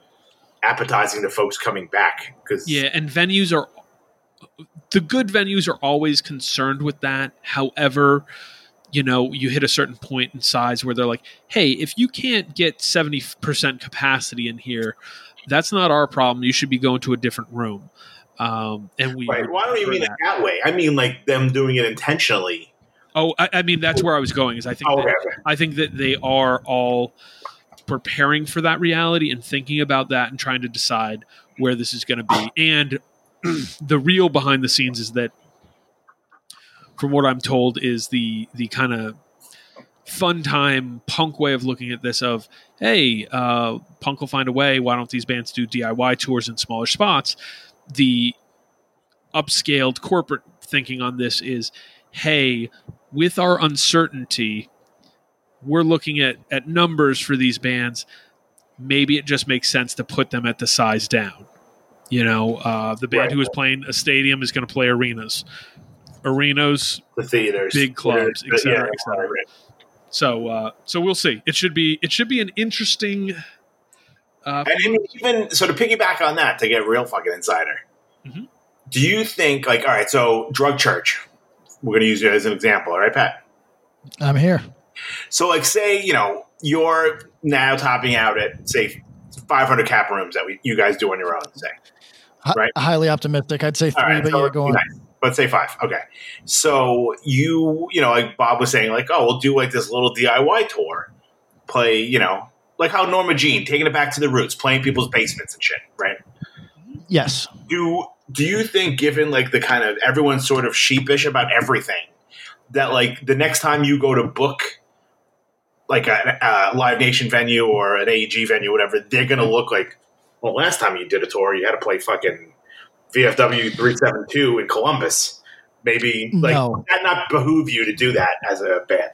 appetizing to folks coming back, because Yeah, and venues are the good venues are always concerned with that. However, you know, you hit a certain point in size where they're like, "Hey, if you can't get 70% capacity in here, that's not our problem. You should be going to a different room." Um, and we Right. Well, I don't even prefer mean it that way. I mean like them doing it intentionally. Oh, I, I mean that's where I was going. Is I think Oh, that, okay, okay. I think that they are all preparing for that reality and thinking about that and trying to decide where this is going to be. And <clears throat> the real behind the scenes is that, from what I'm told, is the the kind of fun time punk way of looking at this of hey uh, punk will find a way why don't these bands do diy tours in smaller spots the upscaled corporate thinking on this is hey with our uncertainty we're looking at at numbers for these bands maybe it just makes sense to put them at the size down you know uh, the band Right. who is playing a stadium is going to play arenas arenas The theaters, Big clubs, etc., et cetera, yeah, et so uh so we'll see it should be it should be an interesting uh And even so, to piggyback on that, to get real fucking insider, Mhm. do you think like, all right, so drug church, we're going to use you as an example. All right, Pat. I'm here. So, like, say you know you're now topping out at say 500 cap rooms that we, you guys do on your own. Say, Right. highly optimistic. I'd say three, right, but so yeah, go on. nice. Let's say five. Okay. So you, you know, like Bob was saying, like, oh, we'll do like this little DIY tour, play, you know, like how Norma Jean taking it back to the roots, playing people's basements and shit, right? Yes. Do do you think, given like the kind of everyone's sort of sheepish about everything, that like the next time you go to book like a, a Live Nation venue or an AEG venue, whatever, they're gonna mm-hmm. look like, well, last time you did a tour, you had to play fucking VFW three seven two in Columbus. Maybe like No. that not behoove you to do that as a band?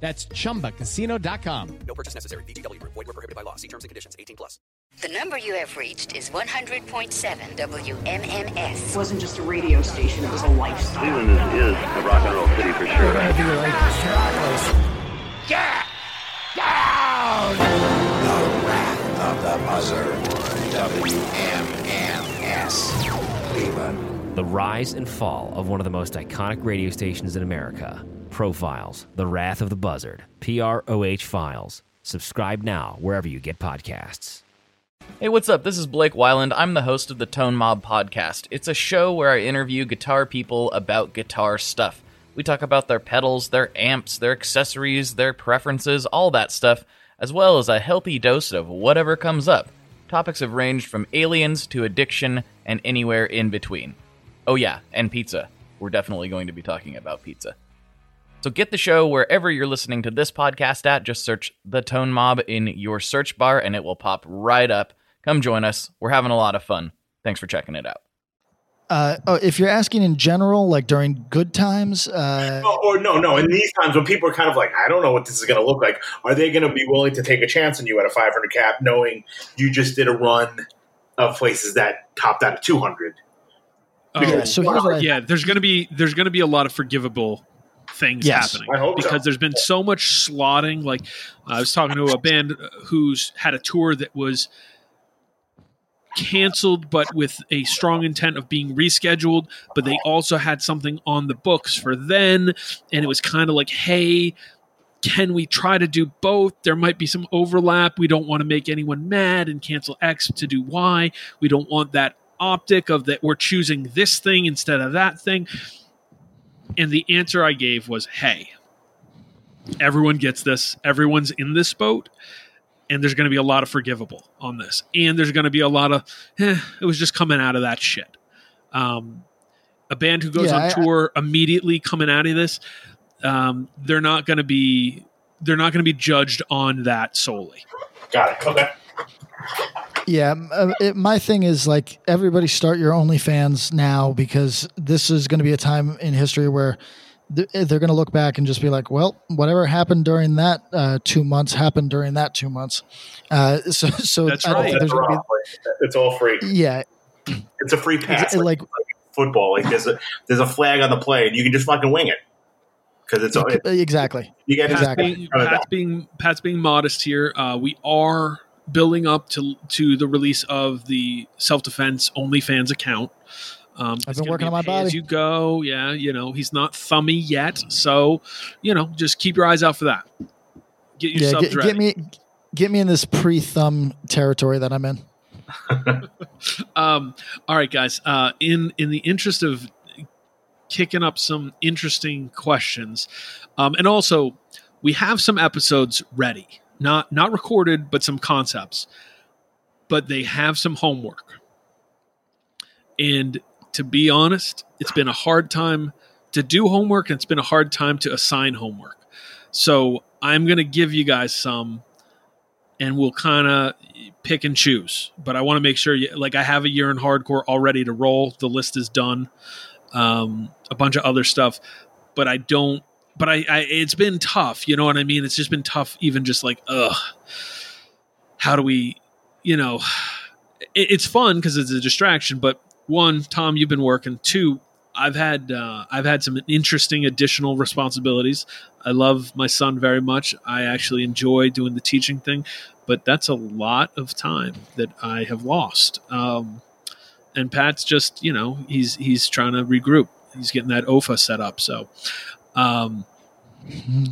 That's chumbacasino.com. No purchase necessary. VGW Group. Void were prohibited by law. See terms and conditions. 18 plus. The number you have reached is 100.7 WMMS. It wasn't just a radio station, it was a lifestyle. Cleveland is, is a rock and roll city for sure. Yeah! WMMS. Cleveland. The rise and fall of one of the most iconic radio stations in America. Profiles, The Wrath of the Buzzard, PROH Files. Subscribe now wherever you get podcasts. Hey, what's up? This is Blake Wyland. I'm the host of the Tone Mob Podcast. It's a show where I interview guitar people about guitar stuff. We talk about their pedals, their amps, their accessories, their preferences, all that stuff, as well as a healthy dose of whatever comes up. Topics have ranged from aliens to addiction and anywhere in between. Oh, yeah, and pizza. We're definitely going to be talking about pizza. So get the show wherever you're listening to this podcast at. Just search The Tone Mob in your search bar and it will pop right up. Come join us. We're having a lot of fun. Thanks for checking it out. Uh, oh, if you're asking in general, like during good times, uh, <laughs> Oh, or no, no. In these times when people are kind of like, I don't know what this is going to look like, are they going to be willing to take a chance on you at a 500 cap, knowing you just did a run of places that topped out at 200? Oh, Yeah, so here's what I- yeah, there's gonna be there's gonna be a lot of forgivable things Yes. happening I hope so. because there's been so much slotting. Like I was talking to a band who's had a tour that was canceled but with a strong intent of being rescheduled but they also had something on the books for then and it was kind of like hey can we try to do both there might be some overlap we don't want to make anyone mad and cancel x to do y we don't want that optic of that we're choosing this thing instead of that thing and the answer i gave was hey everyone gets this everyone's in this boat and there's going to be a lot of forgivable on this and there's going to be a lot of eh, it was just coming out of that shit um, a band who goes Yeah, on I- tour immediately coming out of this um, they're not going to be they're not going to be judged on that solely Got it. Okay. Yeah, uh, it, my thing is like everybody start your OnlyFans now because this is going to be a time in history where th- they're going to look back and just be like, well, whatever happened during that uh, two months happened during that two months. Uh, <laughs> so, so That's I don't right. That's going rough. Like, It's all free. yeah, It's a free pass. It's- Like, like- football. Like there's a there's a flag on the play, and you can just fucking wing it because it's all exactly. you get Pat's, Exactly. being, Pat's being Pat's being modest here. Uh, we are building up to to the release of the self defense OnlyFans account. Um, I've been working be on my pay as you go. Yeah, you know he's not thummy yet, so you know just keep your eyes out for that. Get your Yeah, get, get me get me in this pre thumb territory that I'm in. <laughs> Um, all right, guys. Uh, in in the interest of kicking up some interesting questions, um, and also we have some episodes ready, not not recorded, but some concepts. But they have some homework, and to be honest, it's been a hard time to do homework, and it's been a hard time to assign homework. So I'm going to give you guys some, and we'll kind of pick and choose. But I want to make sure, you, like, I have a year in hardcore all ready to roll. The list is done. Um, a bunch of other stuff, but I don't but I, I it's been tough. You know what I mean? It's just been tough. Even just like, ugh, how do we, you know, it, it's fun because it's a distraction. But one, Tom, you've been working. Two, I've had uh, I've had some interesting additional responsibilities. I love my son very much. I actually enjoy doing the teaching thing, but that's a lot of time that I have lost. Um, and Pat's just you know he's he's trying to regroup. He's getting that OFA set up. So, um,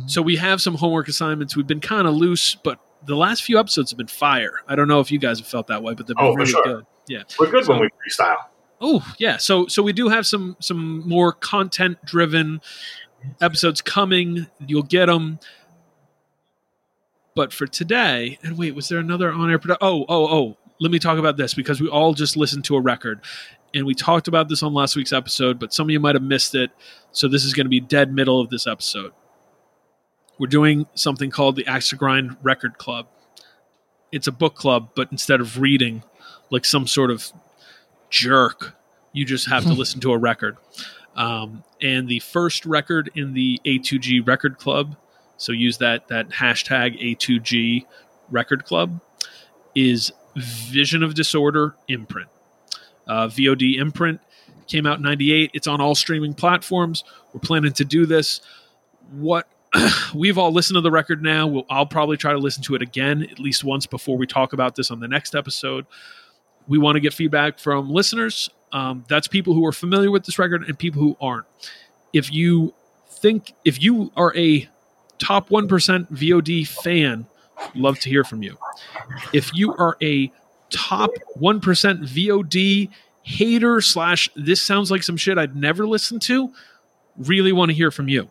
so we have some homework assignments. We've been kind of loose, but the last few episodes have been fire. I don't know if you guys have felt that way, but they've been Oh, really sure. good. Yeah, We're good So- when we freestyle. Oh yeah, so so we do have some some more content driven episodes coming. You'll get them. But for today, and wait, was there another on air? Produ- oh oh oh, let me talk about this because we all just listened to a record, and we talked about this on last week's episode. But some of you might have missed it, so this is going to be dead middle of this episode. We're doing something called the Axe to Grind Record Club. It's a book club, but instead of reading like some sort of jerk. You just have to <laughs> listen to a record. Um, and the first record in the A2G Record Club, so use that that hashtag A2G Record Club, is Vision of Disorder imprint. Uh, VOD imprint came out in '98. It's on all streaming platforms. We're planning to do this. What <clears throat> we've all listened to the record now. We'll, I'll probably try to listen to it again at least once before we talk about this on the next episode we want to get feedback from listeners. Um, that's people who are familiar with this record and people who aren't. If you think, if you are a top 1% VOD fan, love to hear from you. If you are a top 1% VOD hater slash this sounds like some shit I'd never listen to, really want to hear from you.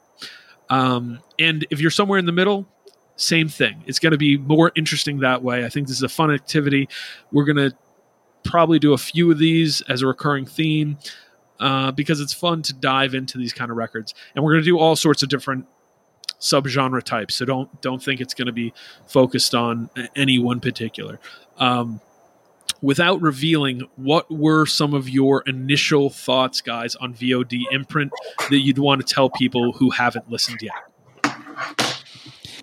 Um, and if you're somewhere in the middle, same thing. It's going to be more interesting that way. I think this is a fun activity. We're going to probably do a few of these as a recurring theme uh, because it's fun to dive into these kind of records. And we're going to do all sorts of different subgenre types. So don't don't think it's going to be focused on any one particular. Um, without revealing, what were some of your initial thoughts, guys, on VOD imprint that you'd want to tell people who haven't listened yet?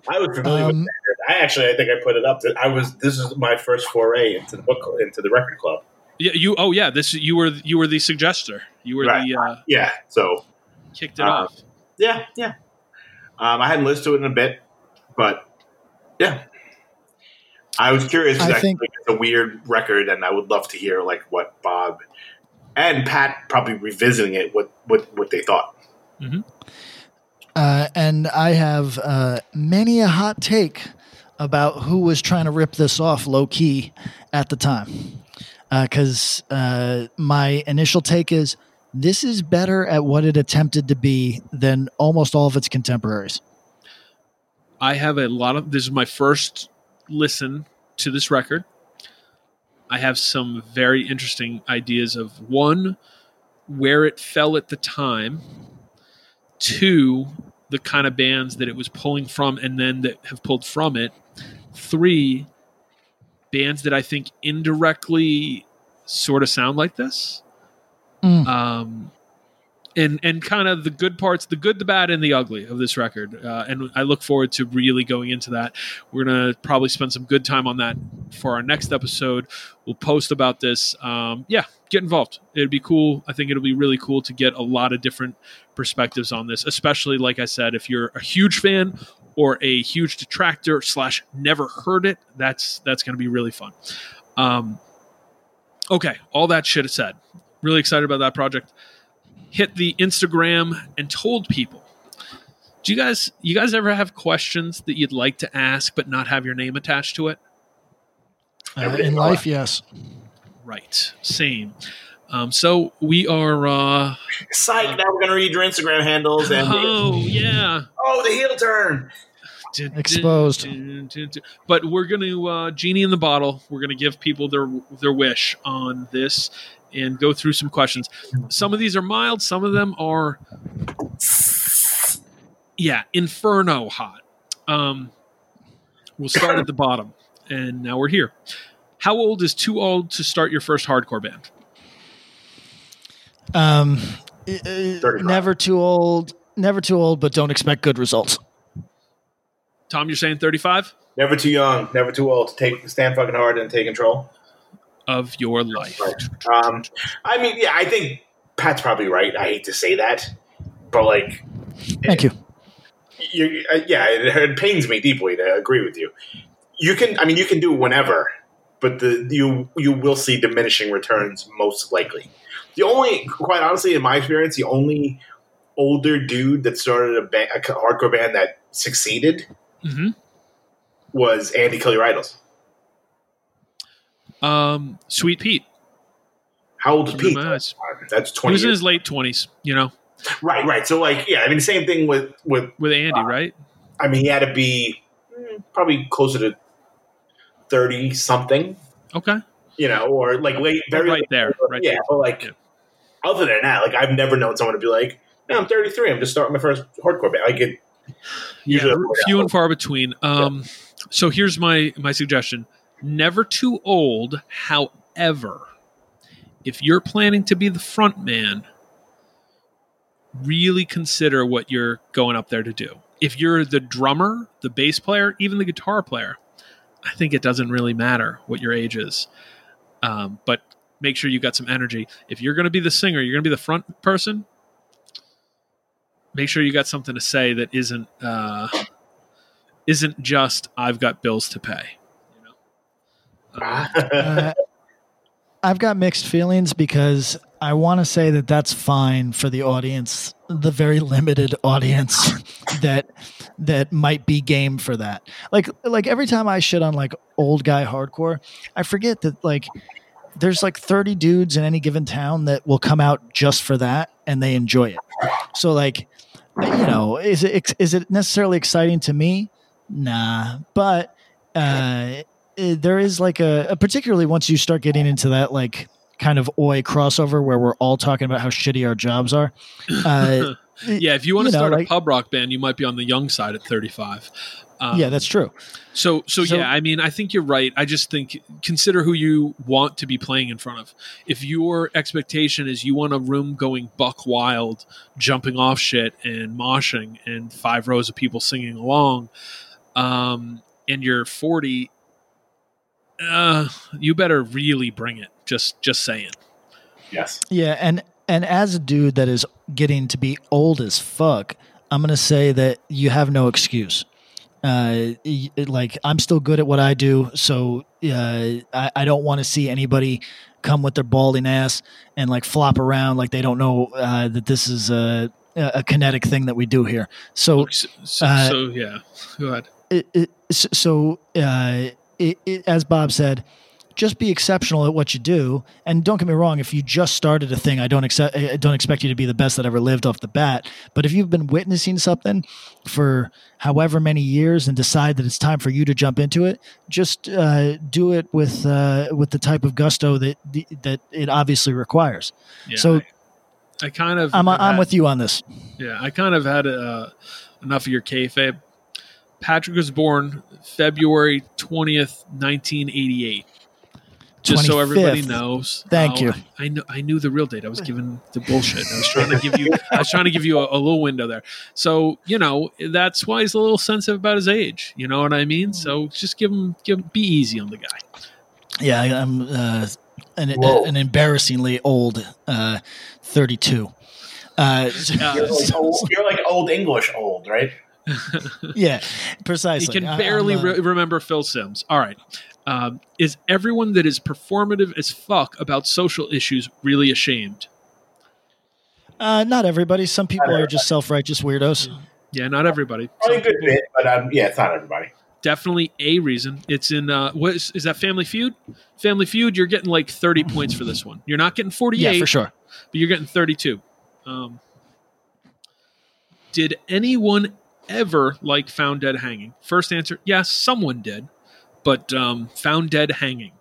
I was familiar Um, with that. I actually, I think I put it up. That I was. This is my first foray into the book, into the record club. Yeah, you. Oh, yeah. This you were you were the suggester. You were Right. the uh, Yeah. So kicked it Uh, off. yeah, yeah. Um, I hadn't listened to it in a bit, but yeah, I was curious. 'cause I I, think- think it's a weird record, and I would love to hear like what Bob and Pat probably revisiting it, what what what they thought. Uh, and I have uh, many a hot take about who was trying to rip this off low key at the time. Because uh, my initial take is this is better at what it attempted to be than almost all of its contemporaries. I have a lot of. This is my first listen to this record. I have some very interesting ideas of one, where it fell at the time, two, the kind of bands that it was pulling from and then that have pulled from it, three, bands that I think indirectly sort of sound like this. Mm. Um, and and kind of the good parts, the good, the bad, and the ugly of this record. Uh, and I look forward to really going into that. We're gonna probably spend some good time on that for our next episode. We'll post about this. Um, yeah, get involved. It'd be cool. I think it'll be really cool to get a lot of different perspectives on this. Especially, like I said, if you're a huge fan or a huge detractor slash never heard it, that's that's gonna be really fun. Um, okay, all that shit said. Really excited about that project hit the Instagram and told people. Do you guys you guys ever have questions that you'd like to ask but not have your name attached to it? Uh, in life, yes. Right. Same. Um, so we are uh Psych! Now we're gonna read your Instagram handles and Oh yeah. oh the heel turn. Exposed. But we're gonna uh genie in the bottle. We're gonna give people their their wish on this and go through some questions. Some of these are mild, some of them are yeah, inferno hot. Um we'll start at the bottom. And now we're here. How old is too old to start your first hardcore band? Um, uh, never too old. never too old, but don't expect good results. Tom, you're saying 35 Never too young, never too old to take stand fucking hard and take control. Of your life. Um, I mean, yeah, I think Pat's probably right. I hate to say that, but like, Thank you. you, uh, yeah, it, it pains me deeply to agree with you. You can, I mean, you can do it whenever, but the you you will see diminishing returns most likely. The only, quite honestly, in my experience, the only older dude that started a, ba- a hardcore band that succeeded hmm was Andy Kelly Rydles. Um, Sweet Pete. How old is Pete? That's He twenty. was in his late 20s, you know, Right, right. So, like, yeah, I mean, the same thing with with. with Andy, right? I mean, he had to be mm, probably closer to thirty something, Okay. you know, or like late, very right late- there, right yeah, there. but like, Yeah. other than that, like, I've never known someone to be like, "No, I'm 33. I'm just starting my first hardcore band." Like, it usually yeah, few and far between. Um, So here's my my suggestion: never too old. However, if you're planning to be the front man, really consider what you're going up there to do. If you're the drummer, the bass player, even the guitar player, I think it doesn't really matter what your age is. Um, but make sure you got some energy. If you're going to be the singer, you're going to be the front person. Make sure you got something to say that isn't uh, isn't just I've got bills to pay. Uh, I've got mixed feelings because I want to say that that's fine for the audience, the very limited audience <laughs> that that might be game for that. Like like every time I shit on like old guy hardcore, I forget that like there's like 30 dudes in any given town that will come out just for that and they enjoy it. So like you know, is it is it necessarily exciting to me? Nah, but uh, there is like a, a particularly once you start getting into that like kind of oi crossover where we're all talking about how shitty our jobs are. Uh, <laughs> yeah, if you want to you know, start like- a pub rock band, you might be on the young side at 35. Um, yeah, that's true. So, so, So- yeah, I mean, I think you're right. I just think consider who you want to be playing in front of. If your expectation is you want a room going buck wild, jumping off shit and moshing, and five rows of people singing along, um, and you're 40, uh, you better really bring it. Just, just saying. yes. Yeah, and and as a dude that is getting to be old as fuck, I'm gonna say that you have no excuse. Uh, like I'm still good at what I do, so uh, I, I don't want to see anybody come with their balding ass and like flop around like they don't know uh, that this is a a kinetic thing that we do here. So So, so, Uh, so yeah, go ahead. it, it, s- so uh, it, it, as Bob said, just be exceptional at what you do. And don't get me wrong, if you just started a thing, I don't accept, I don't expect you to be the best that ever lived off the bat. But if you've been witnessing something for however many years and decide that it's time for you to jump into it, just uh, do it with uh, with the type of gusto that that it obviously requires. Yeah, so I kind of, I'm I'm had- with you on this. Yeah, I kind of had uh, enough of your kayfabe. Patrick was born February twentieth, nineteen eighty-eight. Just so everybody knows. Thank Oh, you. I know. I knew the real date. I was giving the bullshit. I was trying to give you. I was trying to give you a, a little window there. So you know that's why he's a little sensitive about his age. You know what I mean? So just give him. Give be easy on the guy. Yeah, I- I'm uh, an, Whoa. an embarrassingly old uh, 32. Uh, You're like, <laughs> old, you're like old English old, right? Yeah, <laughs> precisely. He can I- barely I'm, uh, re- remember Phil Simms. All right. Um, is everyone that is performative as fuck about social issues really ashamed? uh, not everybody. Some people Not are just self righteous weirdos. Yeah, not everybody. Probably a good bit, but um, yeah, it's not everybody. Definitely a reason. It's in uh, what is, is that Family Feud? Family Feud. You're getting like 30 points for this one. You're not getting 48, Yeah, for sure. but you're getting 32. Um, did anyone ever like Found Dead Hanging? First answer: Yes, someone did, but um, Found Dead Hanging.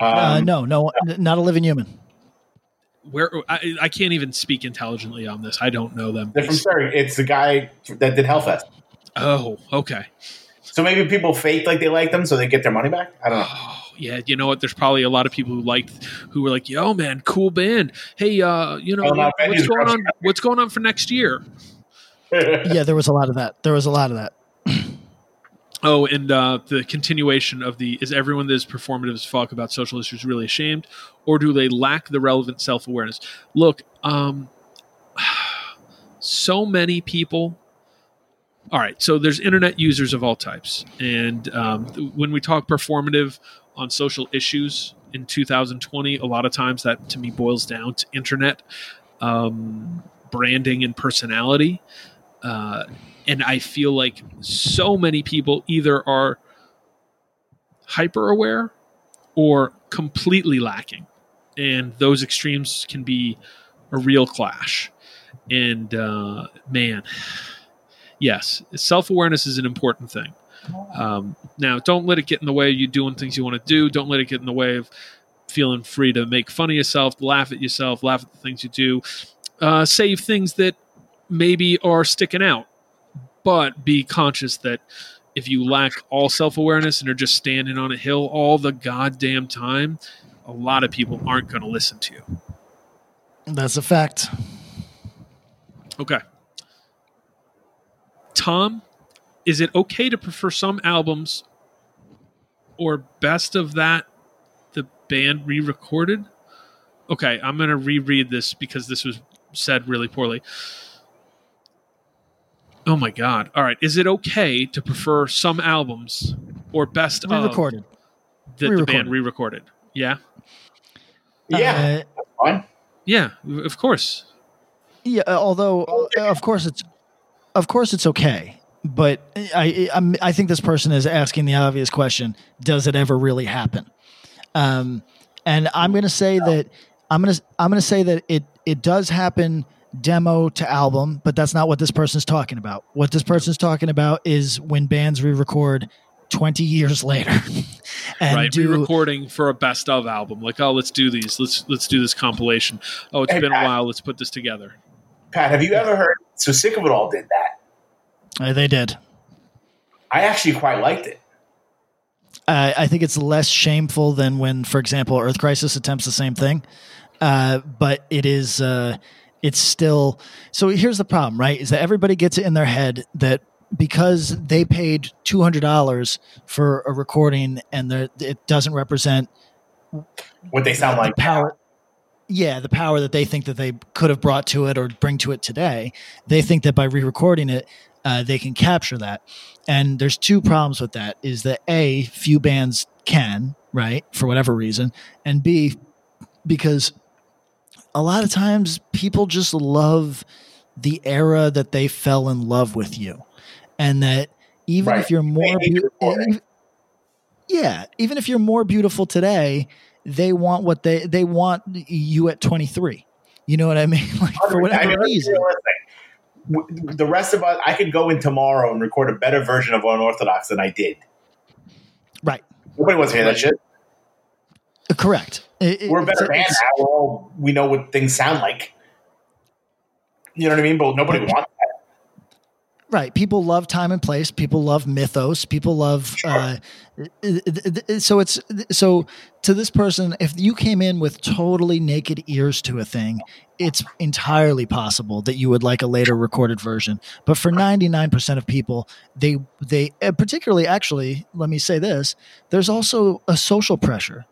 uh, Um, no, no, not a living human. where I, I can't even speak intelligently on this. I don't know them. They're from Surrey. It's the guy that did Hellfest. Oh, okay. So maybe people fake like they like them so they get their money back. I don't know. yeah, you know what? There's probably a lot of people who liked who were like, "Yo, man, cool band. Hey, uh, you know Oh, what's going on? What's going on for next year?" Yeah, there was a lot of that. There was a lot of that. <clears throat> Oh, and uh, the continuation of the is everyone that is performative as fuck about social issues really ashamed, or do they lack the relevant self awareness? Look, um, <sighs> so many people. All right, so there's internet users of all types, and um, when we talk performative on social issues in 2020, a lot of times that to me boils down to internet um, branding and personality. Uh, and I feel like so many people either are hyper aware or completely lacking, and those extremes can be a real clash. And uh, man, yes, self awareness is an important thing. Um, now, don't let it get in the way of you doing things you want to do. Don't let it get in the way of feeling free to make fun of yourself, laugh at yourself, laugh at the things you do, uh, things that maybe are sticking out but be conscious that if you lack all self awareness and are just standing on a hill all the goddamn time, a lot of people aren't going to listen to you. That's a fact. Okay. Tom, is it okay to prefer some albums or best of that the band re recorded? Okay, I'm going to reread this because this was said really poorly. Oh my god. All right. Is it okay to prefer some albums or best Re-recorded. of that the band re-recorded? Yeah. Yeah, Uh. Yeah, of course. Yeah, uh, although uh, of course it's of course it's okay, but I I'm, I think this person is asking the obvious question: Does it ever really happen? Um, and I'm going to say that I'm going to I'm going to say that it it does happen demo to album, but that's not what this person's talking about. What this person's talking about is when bands re-record 20 years later <laughs> and right, do re-recording for a best of album. Like, oh, let's do these. Let's let's do this compilation. Oh, it's Hey, been a while. Let's put this together. Pat, have you ever heard? So sick of it all did that. Uh, they did. I actually quite liked it. Uh, I think it's less shameful than when, for example, Earth Crisis attempts the same thing. Uh, but it is, uh, it's still. So here's the problem, right? Is that everybody gets it in their head that because they paid two hundred dollars for a recording and it doesn't represent What they sound like. the power. Yeah, the power that they think that they could have brought to it or bring to it today. They think that by re-recording it, uh, they can capture that. And there's two problems with that: is that a few bands can right for whatever reason, and b because a lot of times people just love the era that they fell in love with you, and that even Right. if you're more They hate beau- recording. yeah, even if you're more beautiful today, they want what they they want you at 23. You know what I mean? <laughs> Like for whatever mean, let's be reason. The rest of us, I could go in tomorrow and record a better version of Unorthodox than I did. Right. Nobody wants to hear that shit. Correct. It- We're a better band now. We're all, we know what things sound like. You know what I mean? But nobody wants that. Right. People love time and place. People love mythos. People love. Uh, so it's so to this person, if you came in with totally naked ears to a thing, it's entirely possible that you would like a later recorded version. But for ninety nine percent of people, they they uh, particularly actually, let me say this: there's also a social pressure.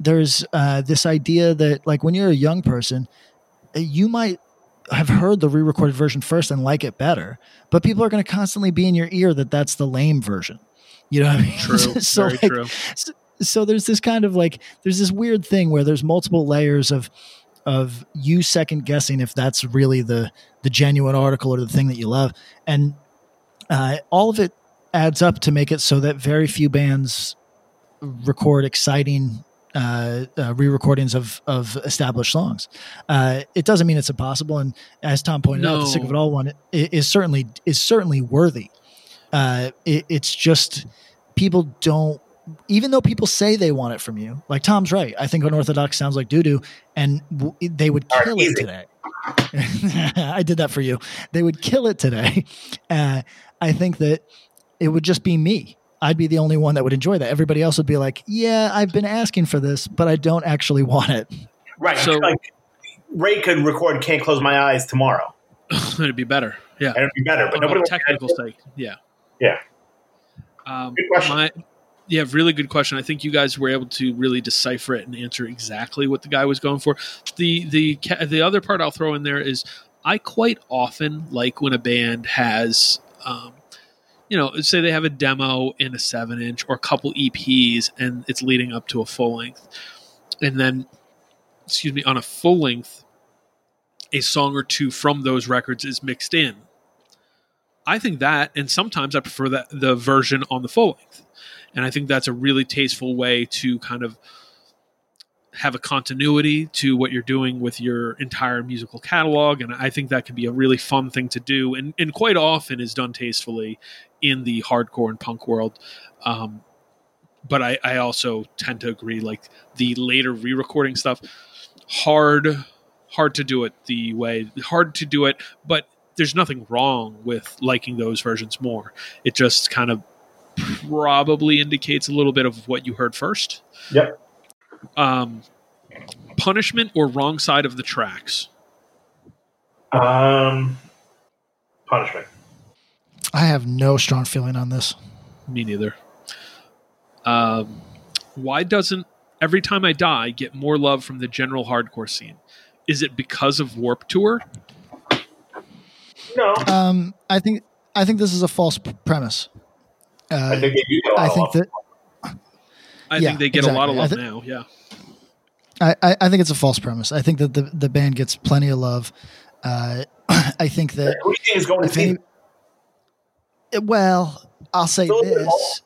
There's uh, this idea that like when you're a young person, uh, you might have heard the re-recorded version first and like it better, but people are going to constantly be in your ear that that's the lame version. You know what I mean? True. <laughs> so Very like, true. So, so there's this kind of like there's this weird thing where there's multiple layers of of you second guessing if that's really the the genuine article or the thing that you love, and uh, all of it adds up to make it so that very few bands record exciting uh, uh, re-recordings of of established songs. Uh, it doesn't mean it's impossible, and as Tom pointed out, the sick of it all one i- is certainly is certainly worthy. Uh, it, it's just people don't. Even though people say they want it from you, like Tom's right. I think unorthodox sounds like doo doo, and w- they would All right, kill it easy. today. <laughs> I did that for you. They would kill it today. <laughs> Uh, I think that it would just be me. I'd be the only one that would enjoy that. Everybody else would be like, "Yeah, I've been asking for this, but I don't actually want it." Right. So- like Ray could record "Can't Close My Eyes" tomorrow, <laughs> It'd be better. Yeah. and it'd be better. But On nobody technical sake. Yeah. Yeah. Um, Good question. My, yeah, really good question. I think you guys were able to really decipher it and answer exactly what the guy was going for. The the the other part I'll throw in there is I quite often like when a band has, um, you know, say they have a demo in a seven inch or a couple EPs and it's leading up to a full length, and then, excuse me, on a full length, a song or two from those records is mixed in. I think that, and sometimes I prefer that the version on the full length, and I think that's a really tasteful way to kind of have a continuity to what you're doing with your entire musical catalog, and I think that can be a really fun thing to do, and and quite often is done tastefully in the hardcore and punk world. Um, but I, I also tend to agree, like the later re-recording stuff, hard, hard to do it the way, hard to do it, but there's nothing wrong with liking those versions more. It just kind of probably indicates a little bit of what you heard first. Yep. Um, punishment or wrong side of the tracks. Um, punishment. I have no strong feeling on this. Me neither. Um, why doesn't every time I die get more love from the general hardcore scene? Is it because of Warped Tour? No, Um, I think I think this is a false p- premise. Uh, I think they do get a lot I of think love. that I Yeah, think they get a lot of love exactly. I thi- now. Yeah. I, I, I think it's a false premise. I think that the, the band gets plenty of love. Uh, <clears throat> I think that Who do you think is going to if see? well, I'll say It's a little bit of this.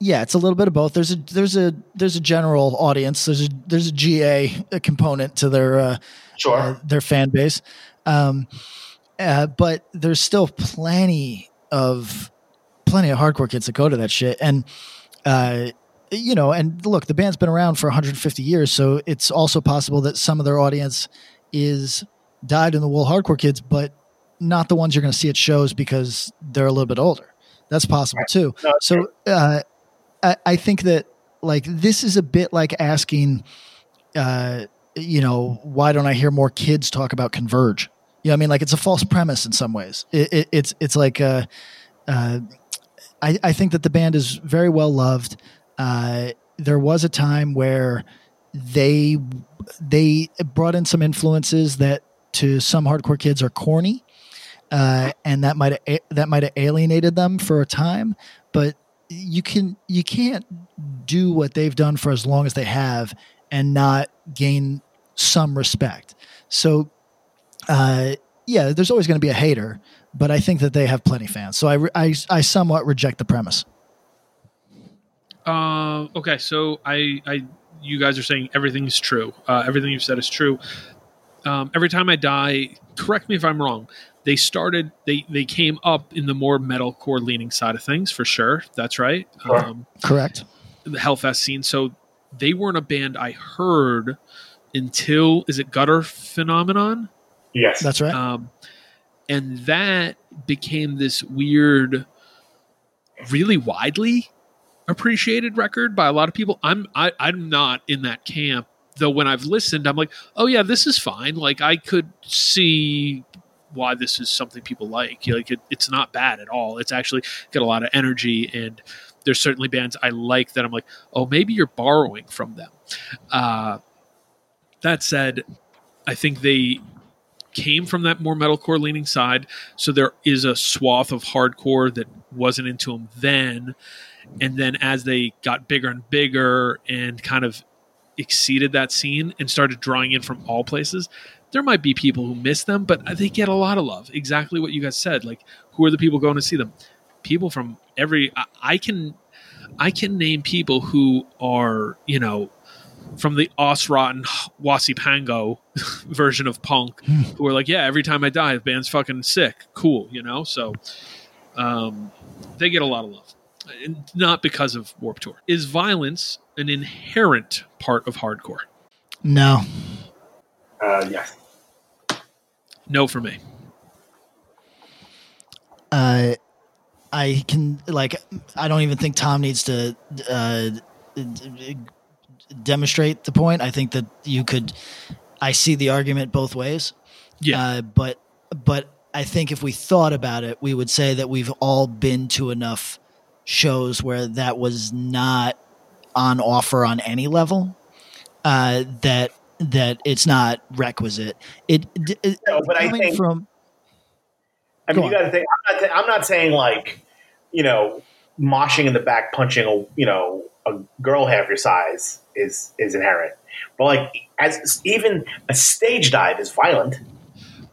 Yeah, it's a little bit of both. There's a there's a there's a general audience. There's a there's a GA component to their uh, Sure. uh, their fan base, um, uh, but there's still plenty of plenty of hardcore kids that go to that shit, and uh, you know, and look, the band's been around for 150 years, so it's also possible that some of their audience is died in the wool hardcore kids, but not the ones you're going to see at shows because they're a little bit older. That's possible too. No, So uh, I, I think that like this is a bit like asking, uh, you know, why don't I hear more kids talk about Converge? You know, I mean, like it's a false premise in some ways. It, it, it's it's like uh, uh, I, I think that the band is very well loved. Uh, there was a time where they they brought in some influences that to some hardcore kids are corny, uh, and that might that might have alienated them for a time. But you can you can't do what they've done for as long as they have and not gain some respect. So, uh, yeah, there's always going to be a hater, but I think that they have plenty fans. So I, I, I somewhat reject the premise. Uh, okay, so I, I, you guys are saying everything is true. Uh, everything you've said is true. Um, every time I die, correct me if I'm wrong. They started, they they came up in the more metalcore leaning side of things for sure. That's right. Sure. Um, Correct. the Hellfest scene. So they weren't a band I heard until is it Gutter Phenomenon? yes. That's right. Um, and that became this weird, really widely appreciated record by a lot of people. I'm I, I'm not in that camp though. When I've listened, I'm like, oh yeah, this is fine. Like I could see why this is something people like. Like it, it's not bad at all. It's actually got a lot of energy and. There's certainly bands I like that I'm like, oh, maybe you're borrowing from them. Uh, that said, I think they came from that more metalcore leaning side. So there is a swath of hardcore that wasn't into them then. And then as they got bigger and bigger and kind of exceeded that scene and started drawing in from all places, there might be people who miss them, but they get a lot of love. Exactly what you guys said. Like, who are the people going to see them? People from every. I, I can, I can name people who are you know from the Osrotten Wasipango <laughs> version of punk who are like, yeah, every time I die, the band's fucking sick. Cool, you know? So um, they get a lot of love. And not because of Warped Tour. Is violence an inherent part of hardcore? No. Uh, yes. No for me. Uh, I, I can like I don't even think Tom needs to uh, demonstrate the point. I think that you could. I see the argument both ways. Yeah, uh, but but I think if we thought about it, we would say that we've all been to enough shows where that was not on offer on any level. Uh, that that it's not requisite. It, it No, but I think- from I mean, Go you got to think. I'm not, I'm not saying like, you know, moshing in the back, punching a you know a girl half your size is is inherent. But like, as even a stage dive is violent.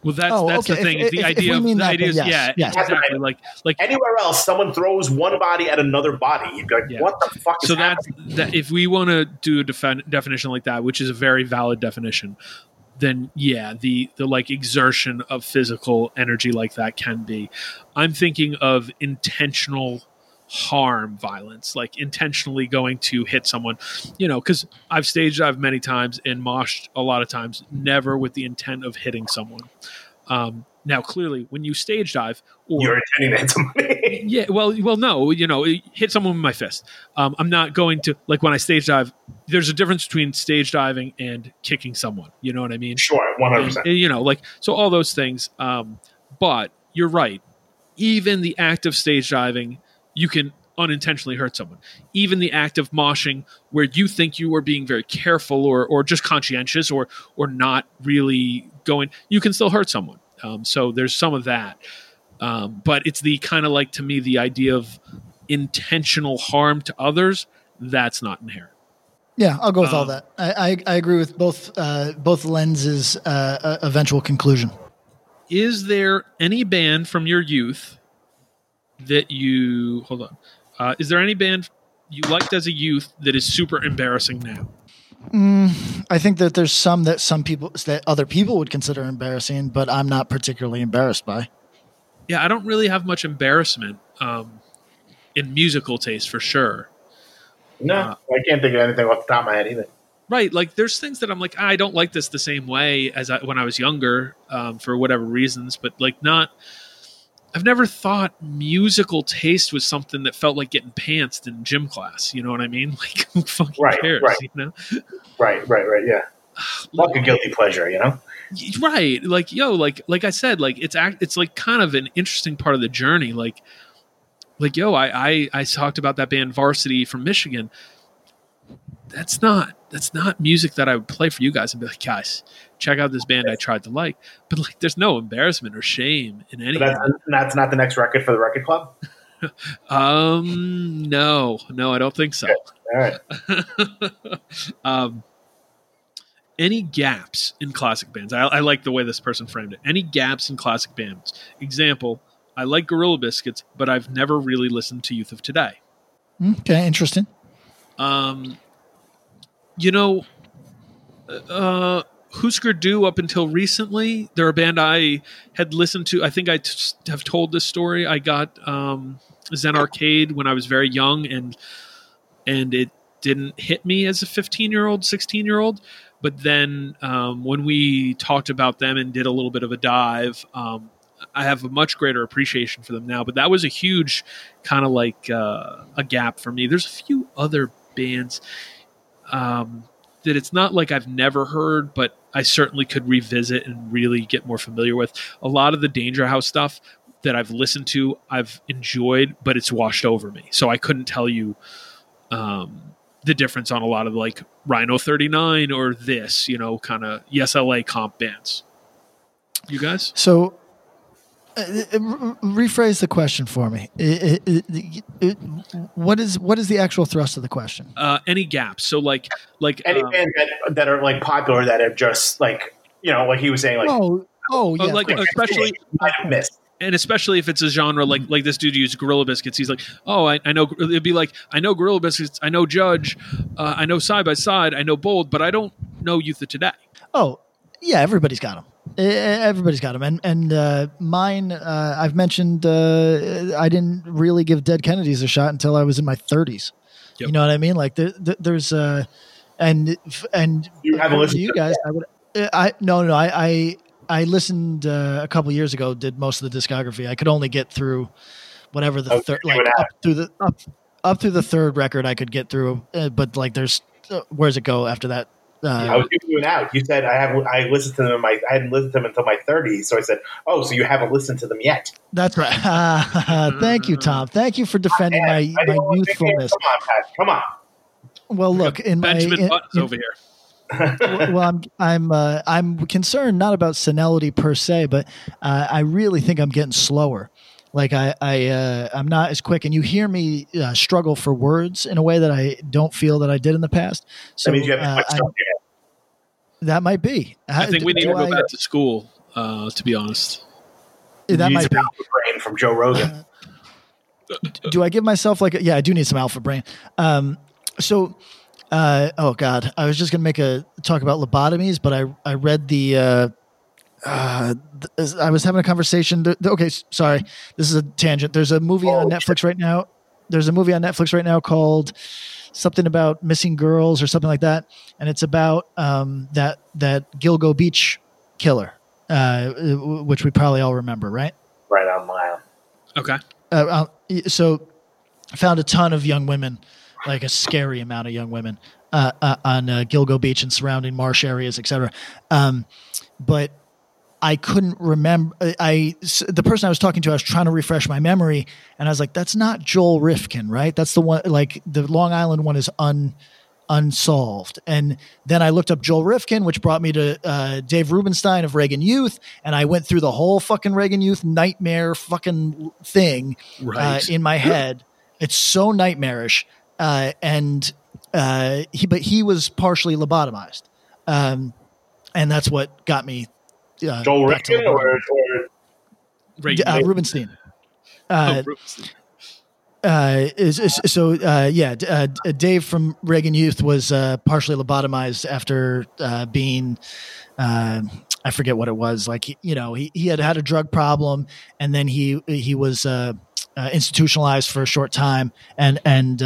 Well, that's Oh, that's okay. the thing. If- is the if- if idea we of mean the that, idea is yes, yeah, yes. exactly. Like like Anywhere else, someone throws one body at another body. You'd be like, Yeah. what the fuck is so that's happening? that if we want to do a defin- definition like that which is a very valid definition then yeah the the like exertion of physical energy like that can be i'm thinking of intentional harm violence like intentionally going to hit someone you know because i've stage dived many times and moshed a lot of times never with the intent of hitting someone um, now clearly when you stage dive or You're intending to hit somebody. <laughs> yeah, well, well, no, you know, hit someone with my fist. Um, I'm not going to like when I stage dive. There's a difference between stage diving and kicking someone. You know what I mean? Sure, one hundred percent. you know, like so all those things. Um, but you're right. Even the act of stage diving, you can unintentionally hurt someone. Even the act of moshing, where you think you are being very careful or or just conscientious or or not really going, you can still hurt someone. Um, so there's some of that. Um, but it's the kind of like to me the idea of intentional harm to others. That's not inherent. Yeah, I'll go with all Um, that. I, I, I agree with both uh, both lenses' uh, uh, eventual conclusion. is there any band from your youth that you hold on uh, is there any band you liked as a youth that is super embarrassing now Mm, I think that there's some that some people that other people would consider embarrassing, but I'm not particularly embarrassed by. yeah i don't really have much embarrassment um, in musical taste for sure No, Uh, I can't think of anything off the top of my head either. right like there's things that i'm like "Ah, i don't like this the same way as I, when i was younger um, for whatever reasons but like not i've never thought musical taste was something that felt like getting pantsed in gym class you know what i mean <laughs> like who fucking Right, cares right. you know Right, right, right. Yeah, <sighs> like a guilty pleasure, you know. right like yo like like i said like it's act it's like kind of an interesting part of the journey like like yo i i, I talked about that band varsity from michigan that's not that's not music that i would play for you guys and be like guys check out this band i tried to like but like there's no embarrassment or shame in any of that's, that's not the next record for the record club. <laughs> um no no i don't think so All right. <laughs> um, any gaps in classic bands? I, I like the way this person framed it. Any gaps in classic bands? Example: I like Gorilla Biscuits, but I've never really listened to Youth of Today. Okay, interesting. Um, you know, uh, Husker Du up until recently, they're a band I had listened to. I think I t- have told this story. I got um, Zen Arcade when I was very young, and and it didn't hit me as a 15 year old, 16 year old. But then um, when we talked about them and did a little bit of a dive, um, I have a much greater appreciation for them now. But that was a huge kind of like uh, a gap for me. There's a few other bands um, that it's not like I've never heard, but I certainly could revisit and really get more familiar with. A lot of the Danger House stuff that I've listened to, I've enjoyed, but it's washed over me. So I couldn't tell you um, the difference on a lot of like Rhino 39 or this, you know, kind of Yes LA comp bands. You guys? So, rephrase the question for me. I- I- I- I- what is what is the actual thrust of the question? Uh, any gaps? So like like Any um, band that, that are like popular that have just like you know, like he was saying, like oh, oh, yeah, like of especially might have missed. and especially if it's a genre like like this dude used Gorilla Biscuits, he's like, oh, I, I know. It'd be like, I know Gorilla Biscuits, I know Judge, uh, I know Side by Side, I know Bold, but I don't know Youth of Today. Oh, yeah, everybody's got them. Everybody's got them, and and uh, mine. Uh, I've mentioned uh, I didn't really give Dead Kennedys a shot until I was in my 30s. Yep. You know what I mean? Like there, there, there's uh, and and You haven't according listened you guys. I would. I no no I I, I listened uh, a couple years ago. Did most of the discography. I could only get through whatever the third, like and a up through the up up through the third record, I could get through. Uh, but like, there's uh, where does it go after that? Uh, I was giving you an out. You said I have. I listened to them. In my I hadn't listened to them until my 30s. So I said, "Oh, so you haven't listened to them yet?" That's right. <laughs> Thank you, Tom. Thank you for defending my, I my didn't want to think- youthfulness. Come on, Pat. Come on. Well, look in my Benjamin in- Buttons in- over here. <laughs> well, I'm I'm uh, I'm concerned not about senility per se, but uh, I really think I'm getting slower. Like I I uh, I'm not as quick, and you hear me uh, struggle for words in a way that I don't feel that I did in the past. So that means you have uh, I- stuff in that might be. I think we need to go I- back to school. Uh, to be honest. That You might use be. Alpha Brain from Joe Rogan. <laughs> do I give myself like a, yeah, I do need some alpha brain. Um, so, uh, oh God, I was just gonna make a talk about lobotomies, but I I read the. Uh, uh, th- I was having a conversation. th- th- Okay, s- sorry, this is a tangent. There's a movie on Oh, Netflix right now. There's a movie on Netflix right now called something about missing girls or something like that, and it's about um, that that Gilgo Beach killer, uh, which we probably all remember, right? right on mile. okay. uh, uh, so I found a ton of young women, like a scary amount of young women uh, uh, on uh, Gilgo Beach and surrounding marsh areas, etc. Um, but I couldn't remember. I, the person I was talking to, I was trying to refresh my memory, and I was like, "That's not Joel Rifkin, right? That's the one. Like the Long Island one is un." unsolved and then i looked up joel rifkin which brought me to uh, dave rubinstein of reagan youth and i went through the whole fucking reagan youth nightmare fucking thing uh, in my head. It's so nightmarish, uh, and uh, he but he was partially lobotomized, um, and that's what got me. Uh, Joel back to Rifkin or, lobotomy. or Right. uh, Rubinstein. Uh, Oh, Bruce. uh, is, is- so uh, yeah, d- uh, Dave from Reagan Youth was uh, partially lobotomized after uh, being. Uh, I forget what it was. Like he- you know, he, he had had a drug problem, and then he he was uh, uh, institutionalized for a short time, and and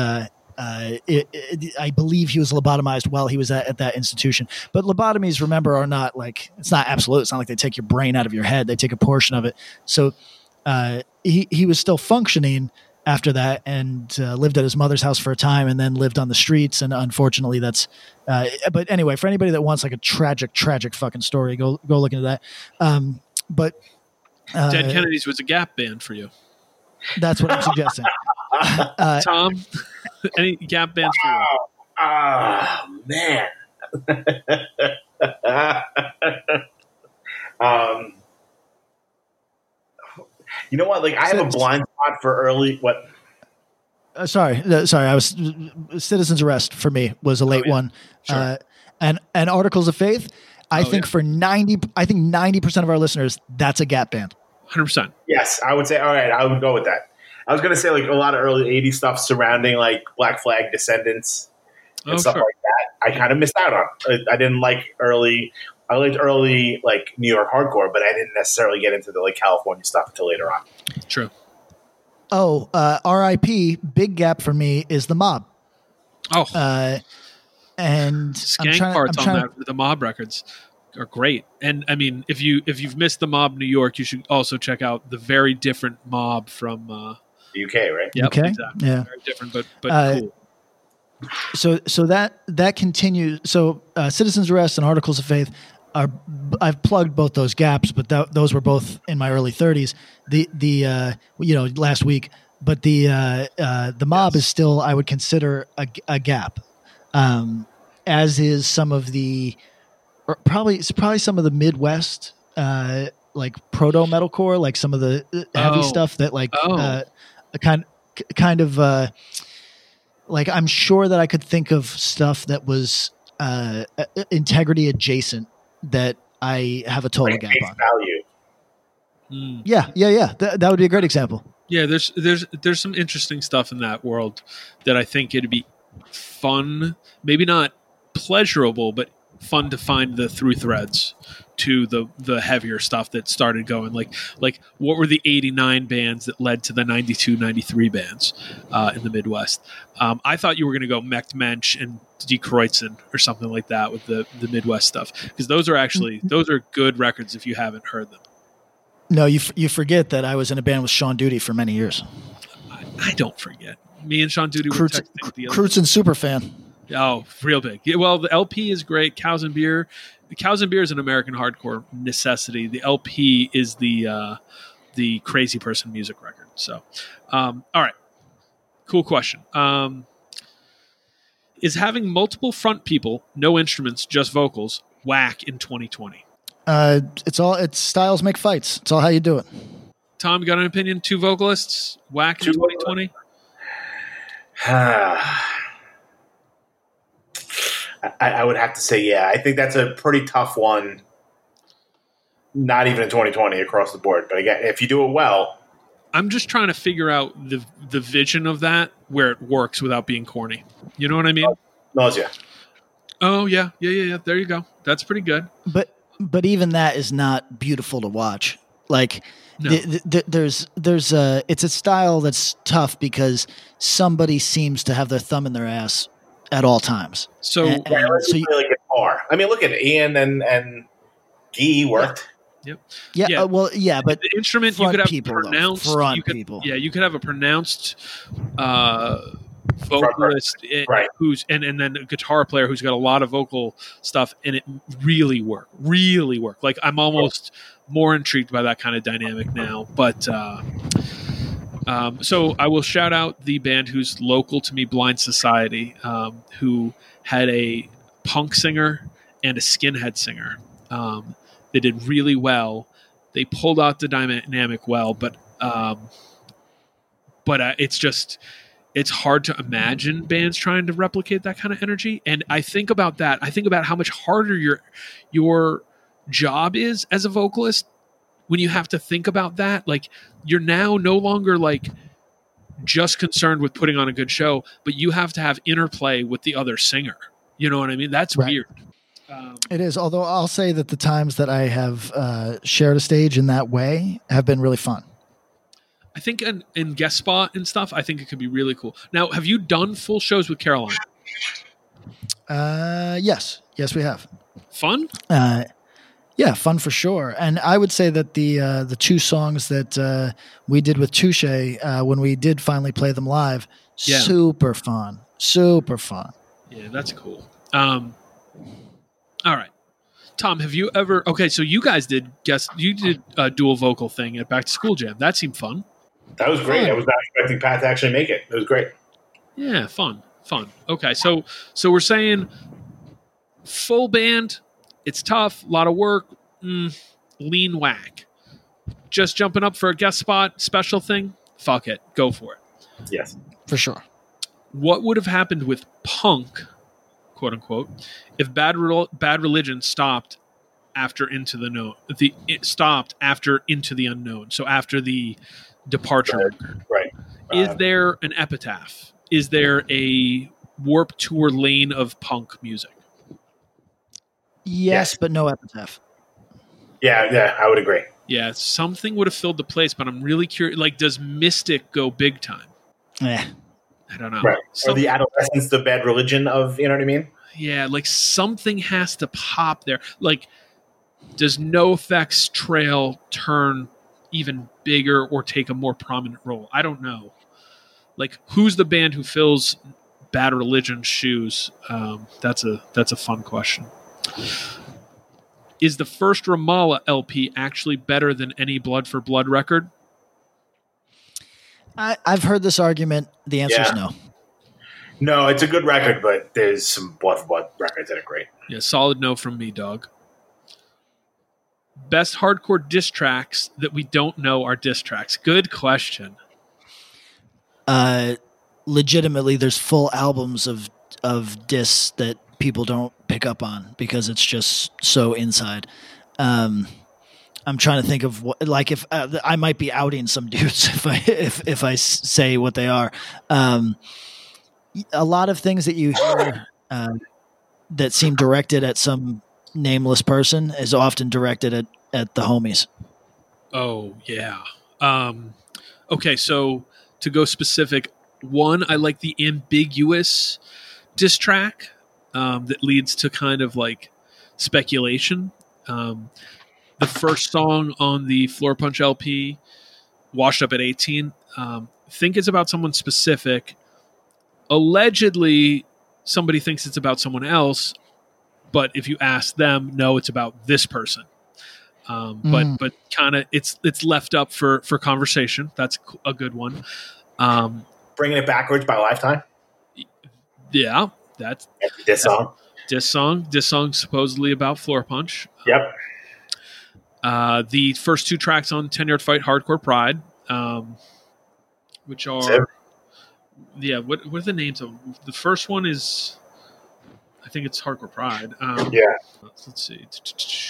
uh, uh, it, it, I believe he was lobotomized while he was at, at that institution. But lobotomies, remember, are not like it's not absolute. It's not like they take your brain out of your head; they take a portion of it. So uh, he he was still functioning after that and uh, lived at his mother's house for a time and then lived on the streets and unfortunately that's uh, but anyway for anybody that wants like a tragic tragic fucking story go go look into that um, but uh, Dead Kennedys was a Gap band for you. that's what i'm suggesting uh, <laughs> Tom, <laughs> any Gap bands for you? Ah, man. <laughs> um, you know what? Like, I have a blind spot for early. What? uh, sorry uh, sorry i was citizens arrest for me was a late one uh, and and articles of faith i Oh, think yeah. for 90 i think 90% of our listeners that's a gap band 100%. Yes, I would say. All right, I would go with that. I was going to say like a lot of early '80s stuff surrounding like Black Flag Descendants and Oh, stuff sure. like that. I kind of missed out on. I, I didn't like early. I liked early like New York hardcore, but I didn't necessarily get into the like California stuff until later on. True. oh uh, rip big gap for me is the mob Oh, uh, and I'm skank trying, parts I'm on trying that. The mob records are great. And I mean, if you if you've missed the mob New York, you should also check out the very different mob from. Uh, The UK, right? yep, Okay, exactly. yeah. very different, but but Uh, cool. so so that that continues. So uh, citizens arrest and articles of faith are. I've plugged both those gaps, but tho- those were both in my early 30s. The the uh, you know last week, but the uh, uh, the mob is still I would consider a, a gap, um, as is some of the or probably it's probably some of the Midwest. Uh, like proto metalcore, like some of the uh, heavy Oh. stuff that like Oh. A kind kind of uh, like I'm sure that I could think of stuff that was uh, uh, integrity adjacent that I have a total Like gap on. value. Mm. Yeah, yeah, yeah. That, that would be a great example. Yeah, there's there's there's some interesting stuff in that world that I think it'd be fun, maybe not pleasurable, but fun to find the through threads to the the heavier stuff that started going like like what were the 89 bands that led to the 92 93 bands uh, in the midwest um, i thought you were going to go Mecht mensch and Die Kreuzen or something like that with the the midwest stuff because those are actually those are good records if you haven't heard them No, you f- you forget that I was in a band with Sean Duty for many years. I don't forget. Me and Sean Duty were Kreuzen, texting the other Kreuzen super fan. Oh, real big. Yeah, well, the LP is great. Cows and beer. Cows and beer is an American hardcore necessity. The LP is the uh, the crazy person music record. So, um, all right, cool question. Um, is having multiple front people, no instruments, just vocals, whack in 2020? Uh, it's all it's styles make fights. It's all how you do it. Tom, you got an opinion? Two vocalists, whack in 2020? I, I would have to say, yeah. I think that's a pretty tough one. Not even in 2020 across the board, but again, if you do it well, I'm just trying to figure out the the vision of that where it works without being corny. You know what I mean? nausea. Oh yeah, yeah, yeah, yeah. There you go. That's pretty good. But but even that is not beautiful to watch. Like No. th- th- th- there's there's a it's a style that's tough because somebody seems to have their thumb in their ass at all times. So And- and so you- really guitar. I mean, look at Ian and and Gee worked. Yep. yeah, Yeah. uh, well, yeah, but the instrument you could have people, though. pronounced Front you could, people. Yeah, you could have a pronounced uh, vocalist eh, Right. who's and and then a guitar player who's got a lot of vocal stuff, and it really work, really work. Like I'm almost more intrigued by that kind of dynamic now. But uh, um, so I will shout out the band who's local to me, Blind Society, um, who had a punk singer and a skinhead singer. Um, they did really well. They pulled out the dynamic well, but um, but uh, it's just it's hard to imagine bands trying to replicate that kind of energy. And I think about that. I think about how much harder your your job is as a vocalist when you have to think about that. Like you're now no longer like just concerned with putting on a good show, but you have to have interplay with the other singer. You know what I mean? That's Right. weird. Um, it is. Although I'll say that the times that I have uh, shared a stage in that way have been really fun. I think in, in guest spot and stuff, I think it could be really cool. Now, have you done full shows with Caroline? Uh, yes, yes, we have. Fun? Uh, yeah, fun for sure. And I would say that the uh, the two songs that uh, we did with Touche uh, when we did finally play them live, Yeah. super fun, super fun. Yeah, that's cool. Um, all right, Tom, have you ever? Okay, so you guys did guess you did a dual vocal thing at Back to School Jam. That seemed fun. That was great. I was not expecting Pat to actually make it. It was great. Yeah, fun, fun. Okay, so so we're saying full band. It's tough, a lot of work. Mm, lean whack. Just jumping up for a guest spot, special thing. Fuck it, go for it. Yes. For sure. what would have happened with punk, quote unquote, if bad Rel- bad religion stopped after into the known the it stopped after into the unknown so after the departure Right. is Uh, there an epitaph is there a Warped Tour lane of punk music Yes, but no epitaph. Yeah, yeah, I would agree. yeah something would have filled the place but i'm really curious like does mystic go big time Yeah, i don't know Right. Or the Adolescents, the bad religion of, you know what I mean? Yeah, like something has to pop there. Like, does NOFX Trail turn even bigger or take a more prominent role? I don't know. Like, who's the band who fills Bad Religion's shoes? Um, that's a that's a fun question. Is the first Ramallah LP actually better than any Blood for Blood record? I, I've heard this argument. The answer is Yeah. no. No, it's a good record, but there's some blood for blood records that are great. Yeah, solid no from me, dog. Best hardcore diss tracks that we don't know are diss tracks. Good question. Uh, legitimately, there's full albums of of discs that people don't pick up on because it's just so inside. Um, I'm trying to think of what, like, if uh, I might be outing some <laughs> dudes if I if if I say what they are. Um, a lot of things that you hear uh, that seem directed at some nameless person is often directed at at the homies. Oh yeah. Um, okay, so to go specific, one I like the ambiguous diss track um, that leads to kind of like speculation. Um, the first song on the Floorpunch LP washed up at 18. Um, think it's about someone specific. Allegedly, somebody thinks it's about someone else, but if you ask them, no, it's about this person. Um, but Mm. but kind of it's it's left up for for conversation. That's a good one. Um, Bringing it backwards by Lifetime. yeah, that's This song. this song. This song supposedly about Floorpunch. Yep. Uh, the first two tracks on Ten Yard Fight, Hardcore Pride, um, which are Same. yeah. What what are the names of them? The first one is, I think it's Hardcore Pride. Um, Yeah. Let's see.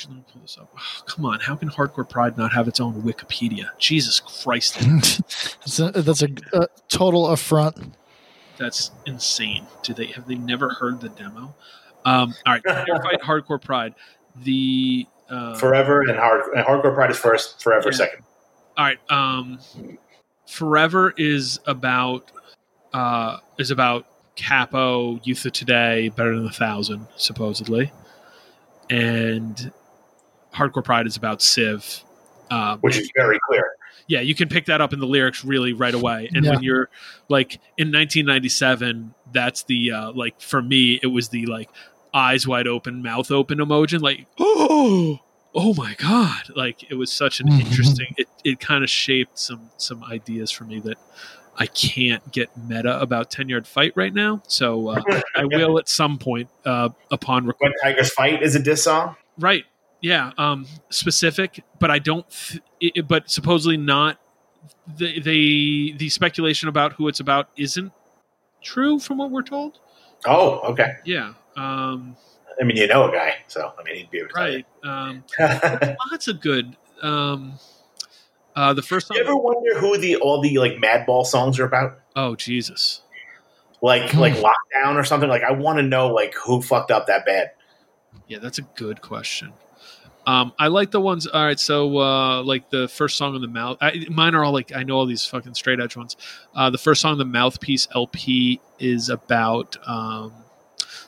Let me pull this up. Oh, come on, how can Hardcore Pride not have its own Wikipedia? Jesus Christ, <laughs> that's a, that's a, a total affront. That's insane. Do they have they never heard the demo? Um, all right, <laughs> Fight, Hardcore Pride. The uh, Forever and hard and hardcore pride is first. Forever Yeah. second. All right. Um, Forever is about uh, is about Cappo, Youth of Today, Better Than a Thousand, supposedly, and Hardcore Pride is about Civ. Uh, Which is very clear. Yeah, you can pick that up in the lyrics really right away. And Yeah. when you're like in 1997, that's the uh, like for me, it was the like eyes wide open, mouth open emoji, like oh, <gasps> oh my god! Like it was such an interesting. It it kind of shaped some some ideas for me that I can't get meta about ten yard fight right now. So uh, <laughs> I will at some point uh, upon When. Tigers Fight is a diss song. Right. Yeah. Um, specific, but I don't. Th- it, but supposedly not. The, the the speculation about who it's about isn't true from what we're told. Oh, okay. Yeah. Um, I mean, you know a guy, so I mean, he'd be able to tell you. right. Um, <laughs> lots of good. Um, uh, the first song. ever wonder who the all the like Madball songs are about? Oh Jesus. Like like Lockdown or something. Like I want to know like who fucked up that bad. Yeah, that's a good question. Um, I like the ones. All right, so uh, like the first song on the mouth. I, mine are all like I know all these fucking straight edge ones. Uh, the first song, on the mouthpiece LP, is about um,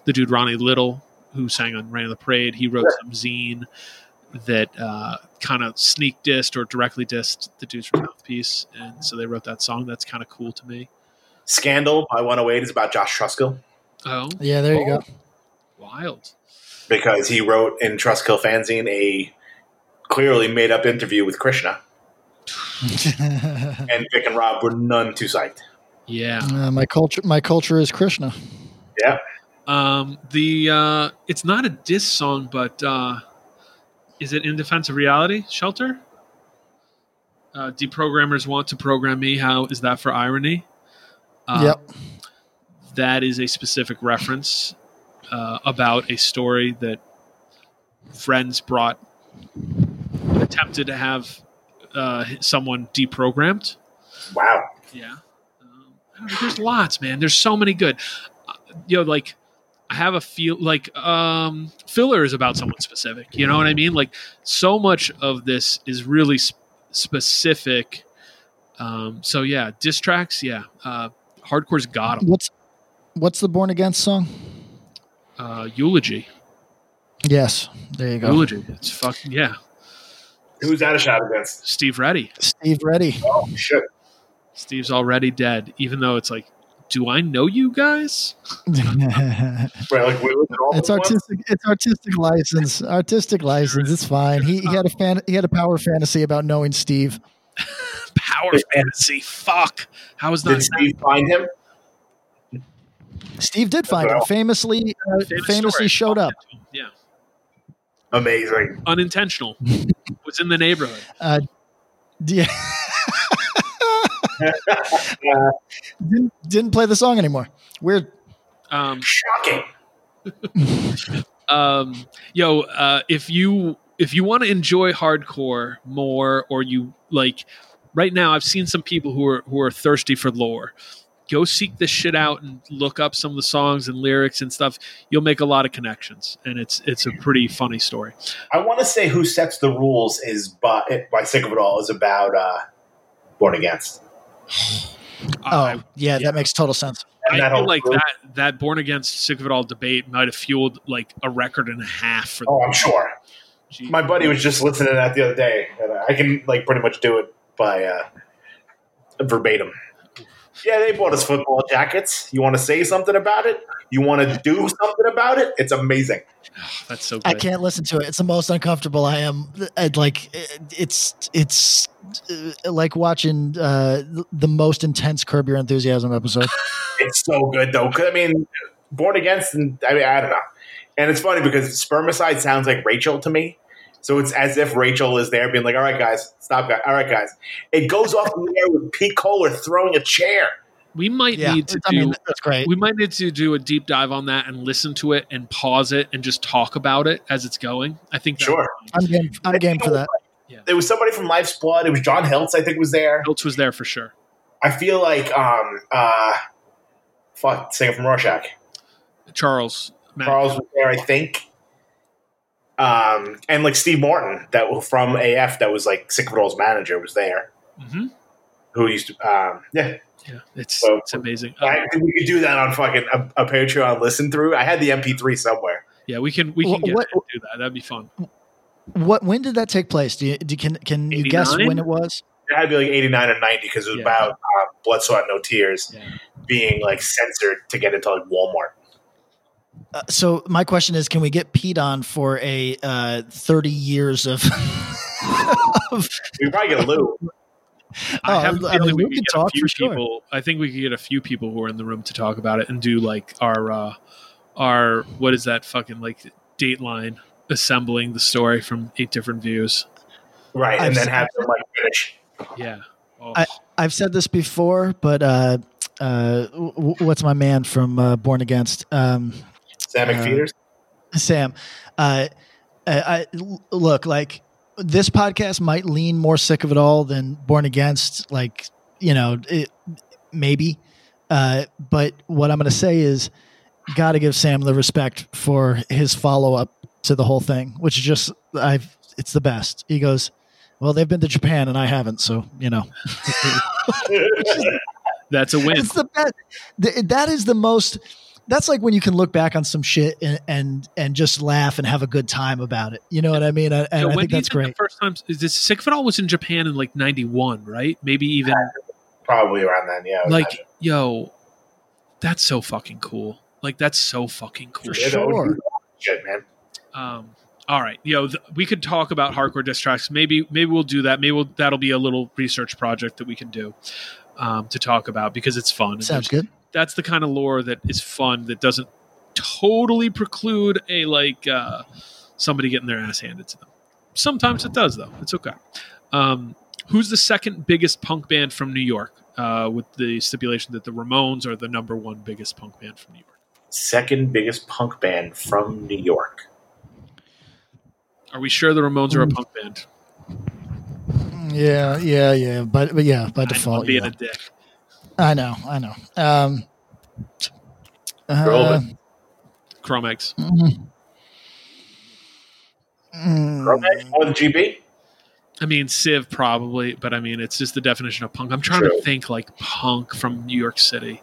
the dude Ronnie Little who sang on Rain on the Parade. He wrote some zine that uh, kind of sneak dissed or directly dissed the dudes from Mouthpiece, and so they wrote that song. That's kind of cool to me. Scandal by 108 is about Josh Trustkill Oh, Yeah, there you go. wild. Because he wrote in Trustkill fanzine a clearly made up interview with Krishna, <laughs> and Vic and Rob were none too psyched. Yeah. Uh, my culture, my culture is Krishna. Yeah. Um, the uh, it's not a diss song, but uh, is it in defense of reality? Shelter. Uh, deprogrammers want to program me. How is that for irony? Uh, yep. That is a specific reference uh, about a story that friends brought, attempted to have uh, someone deprogrammed. Wow. Yeah. Um, I don't know, there's lots, man. There's so many good. Uh, you know, like I have a feel like um, filler is about someone specific. You know what I mean? Like so much of this is really sp- specific. Um, so yeah, diss tracks. Yeah, uh, hardcore's got them. What's what's the Born Against song? Uh, eulogy, Yes, there you go. eulogy. It's fucking yeah. Who's that a shot against? Steve Reddy. Steve Reddy. Oh shit! Steve's already dead. Even though it's like, do I know you guys? <laughs> Right, like we looked at all it's those ones? artistic. It's artistic license. Artistic license. It's fine. He, he had a fan. He had a power fantasy about knowing Steve. <laughs> Power fantasy. Fuck. How is that? Did Steve find him? Steve did find him. Famously, uh, famously story. showed up. Yeah. Amazing. Unintentional. <laughs> was in the neighborhood. Uh, yeah. <laughs> <laughs> didn't, didn't play the song anymore. Weird. Um, Shocking. um, yo, uh, if you if you want to enjoy hardcore more, or you like, right now, I've seen some people who are who are thirsty for lore. Go seek this shit out and look up some of the songs and lyrics and stuff. You'll make a lot of connections, and it's it's a pretty funny story. I want to say who sets the rules is by, by sick of it all is about uh, Born Against. Oh, yeah, that makes total sense. I that feel whole like group- that that born against sick of it all debate might have fueled like a record and a half for. Oh, I'm sure. Gee. My buddy was just listening to that the other day, and I can like pretty much do it by uh, verbatim. Yeah, they bought us football jackets. You want to say something about it? You want to do something about it? It's amazing. <sighs> That's so. Good. I can't listen to it. It's the most uncomfortable I am. I'd like it's it's uh, like watching uh, the most intense Curb Your Enthusiasm episode. <laughs> <laughs> It's so good though. 'Cause, I mean, born against, and I mean, I don't know. And it's funny because spermicide sounds like Rachel to me. So it's as if Rachel is there being like, all right, guys, stop, guys. All right, guys. It goes off the air with Pete Koller throwing a chair. We might Yeah, need to I do. mean, that's great. We might need to do a deep dive on that and listen to it and pause it and just talk about it as it's going. I think Sure. I'm game. I'm game for that. Yeah. There was somebody from Life's Blood. It was John Hiltz, I think, was there. Hiltz was there for sure. I feel like, um, uh, fuck, singer from Rorschach. Charles. Matt. Charles was there, I think. Um, and like Steve Morton, that was from AF, that was like Sick of It All's manager, was there. hmm Who used to, um, yeah. Yeah, it's So- it's amazing. I we could do that on fucking a, a Patreon listen through. I had the MP3 somewhere. yeah, we can we can What- get what- do that. That'd be fun. What? When did that take place? Do you, do you can can you guess when it was? It had to be like 89 or 90 because it was Yeah. about uh, Blood, Sweat, No Tears Yeah. being like censored to get into like Walmart. Uh, so my question is, can we get Pete on for a uh, thirty years of? <laughs> of We could probably get a Lou. I Oh, have a I mean, we we could can get a talk few for sure. people. I think we could get a few people who are in the room to talk about it and do like our uh our what is that fucking like Dateline assembling the story from eight different views. Right. I've and then have them like finish. Yeah. Oh, I- I've said this before, but uh, uh, w- w- what's my man from uh, Born Against? Um, Sam Uh, Sam, uh, I, I look like this podcast might lean more sick of it all than Born Against. Like you know, it, maybe. Uh, but what I'm going to say is, got to give Sam the respect for his follow up to the whole thing, which is just I've it's the best. He goes, well, they've been to Japan and I haven't, so you know. <laughs> that's a win. It's the best. Th- That is the most. That's like when you can look back on some shit and and, and just laugh and have a good time about it. You know what I mean? And, and So I when think that's great. The first time is this Sick of It All was in Japan in like ninety one, right? Maybe even Probably around then, yeah. Like imagine. yo, that's so fucking cool. Like that's so fucking cool. For Yeah, that would sure. Shit, man. Um, all right, yo, th- we could talk about hardcore diss tracks. Maybe, maybe we'll do that. Maybe we'll, that'll be a little research project that we can do um, to talk about because it's fun. Sounds good. That's the kind of lore that is fun that doesn't totally preclude a like uh, somebody getting their ass handed to them. Sometimes it does, though. It's okay. Um, who's the second biggest punk band from New York? Uh, with the stipulation that the Ramones are the number one biggest punk band from New York. Second biggest punk band from New York. Are we sure the Ramones Hmm. are a punk band? Yeah, yeah, yeah. But but yeah, by I know, default, being yeah. a dick. I know, I know. Um, uh, Roman. Cro-Mags. mm, Cro-Mags more than GB? I mean, Civ probably, but I mean, it's just the definition of punk. I'm trying True. to think like punk from New York City.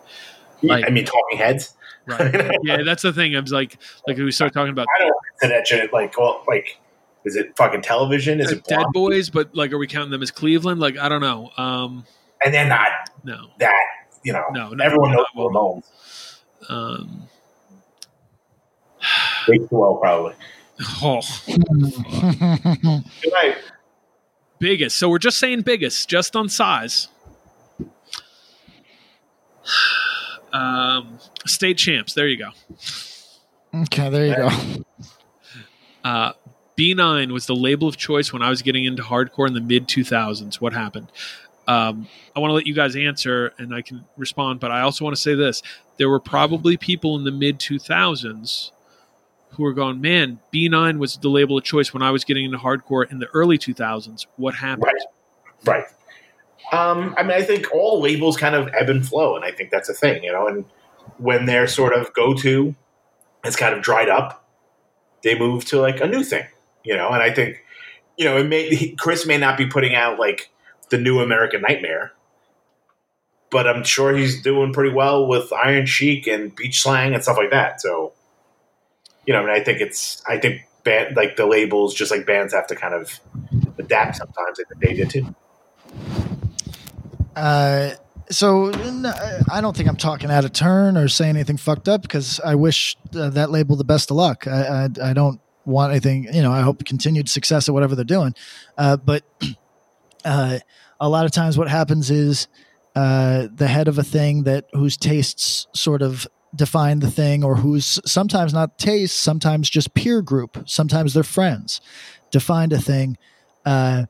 Like- I mean, Talking Heads. Right. yeah, that's the thing. I was like, like we start talking about I don't consider that shit like, well, like, is it fucking television? Is it Dead Boys, but like, are we counting them as Cleveland? Like, I don't know. Um, And they're not no, that, you know, No, no, everyone knows not well. Ramones. um, Way too well, probably. <sighs> oh, <laughs> Good night. biggest. So we're just saying biggest, just on size. Um, state champs. There you go. okay, there you go. Uh, B9 was the label of choice when I was getting into hardcore in the mid 2000s. What happened? Um, I want to let you guys answer and I can respond, but I also want to say this. There were probably people in the mid 2000s who were going, man, B9 was the label of choice when I was getting into hardcore in the early 2000s. What happened? Right. Right. Um, I mean, I think all labels kind of ebb and flow, and I think that's a thing, you know. And when their sort of go to has kind of dried up, they move to like a new thing, you know. And I think, you know, it may <laughs> Chris may not be putting out like the new American Nightmare, but I'm sure he's doing pretty well with Iron Chic and Beach Slang and stuff like that. So, you know, and I think it's I think band like the labels, just like bands, have to kind of adapt sometimes. I think they did too. Uh, so I don't think I'm talking out of turn or saying anything fucked up because I wish uh, that label the best of luck. I, I I don't want anything. You know, I hope continued success at whatever they're doing. Uh, but uh, a lot of times, what happens is uh, the head of a thing that whose tastes sort of define the thing, or whose sometimes not tastes, sometimes just peer group, sometimes they're friends, defined a thing. Uh,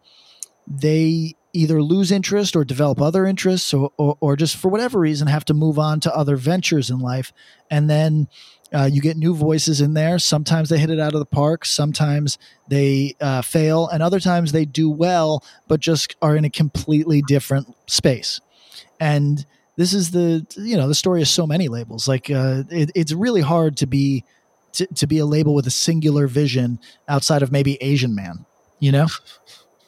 they either lose interest or develop other interests or, or, or just for whatever reason have to move on to other ventures in life and then uh, you get new voices in there sometimes they hit it out of the park sometimes they uh, fail and other times they do well but just are in a completely different space and this is the you know the story of so many labels like uh, it, it's really hard to be to, to be a label with a singular vision outside of maybe asian man you know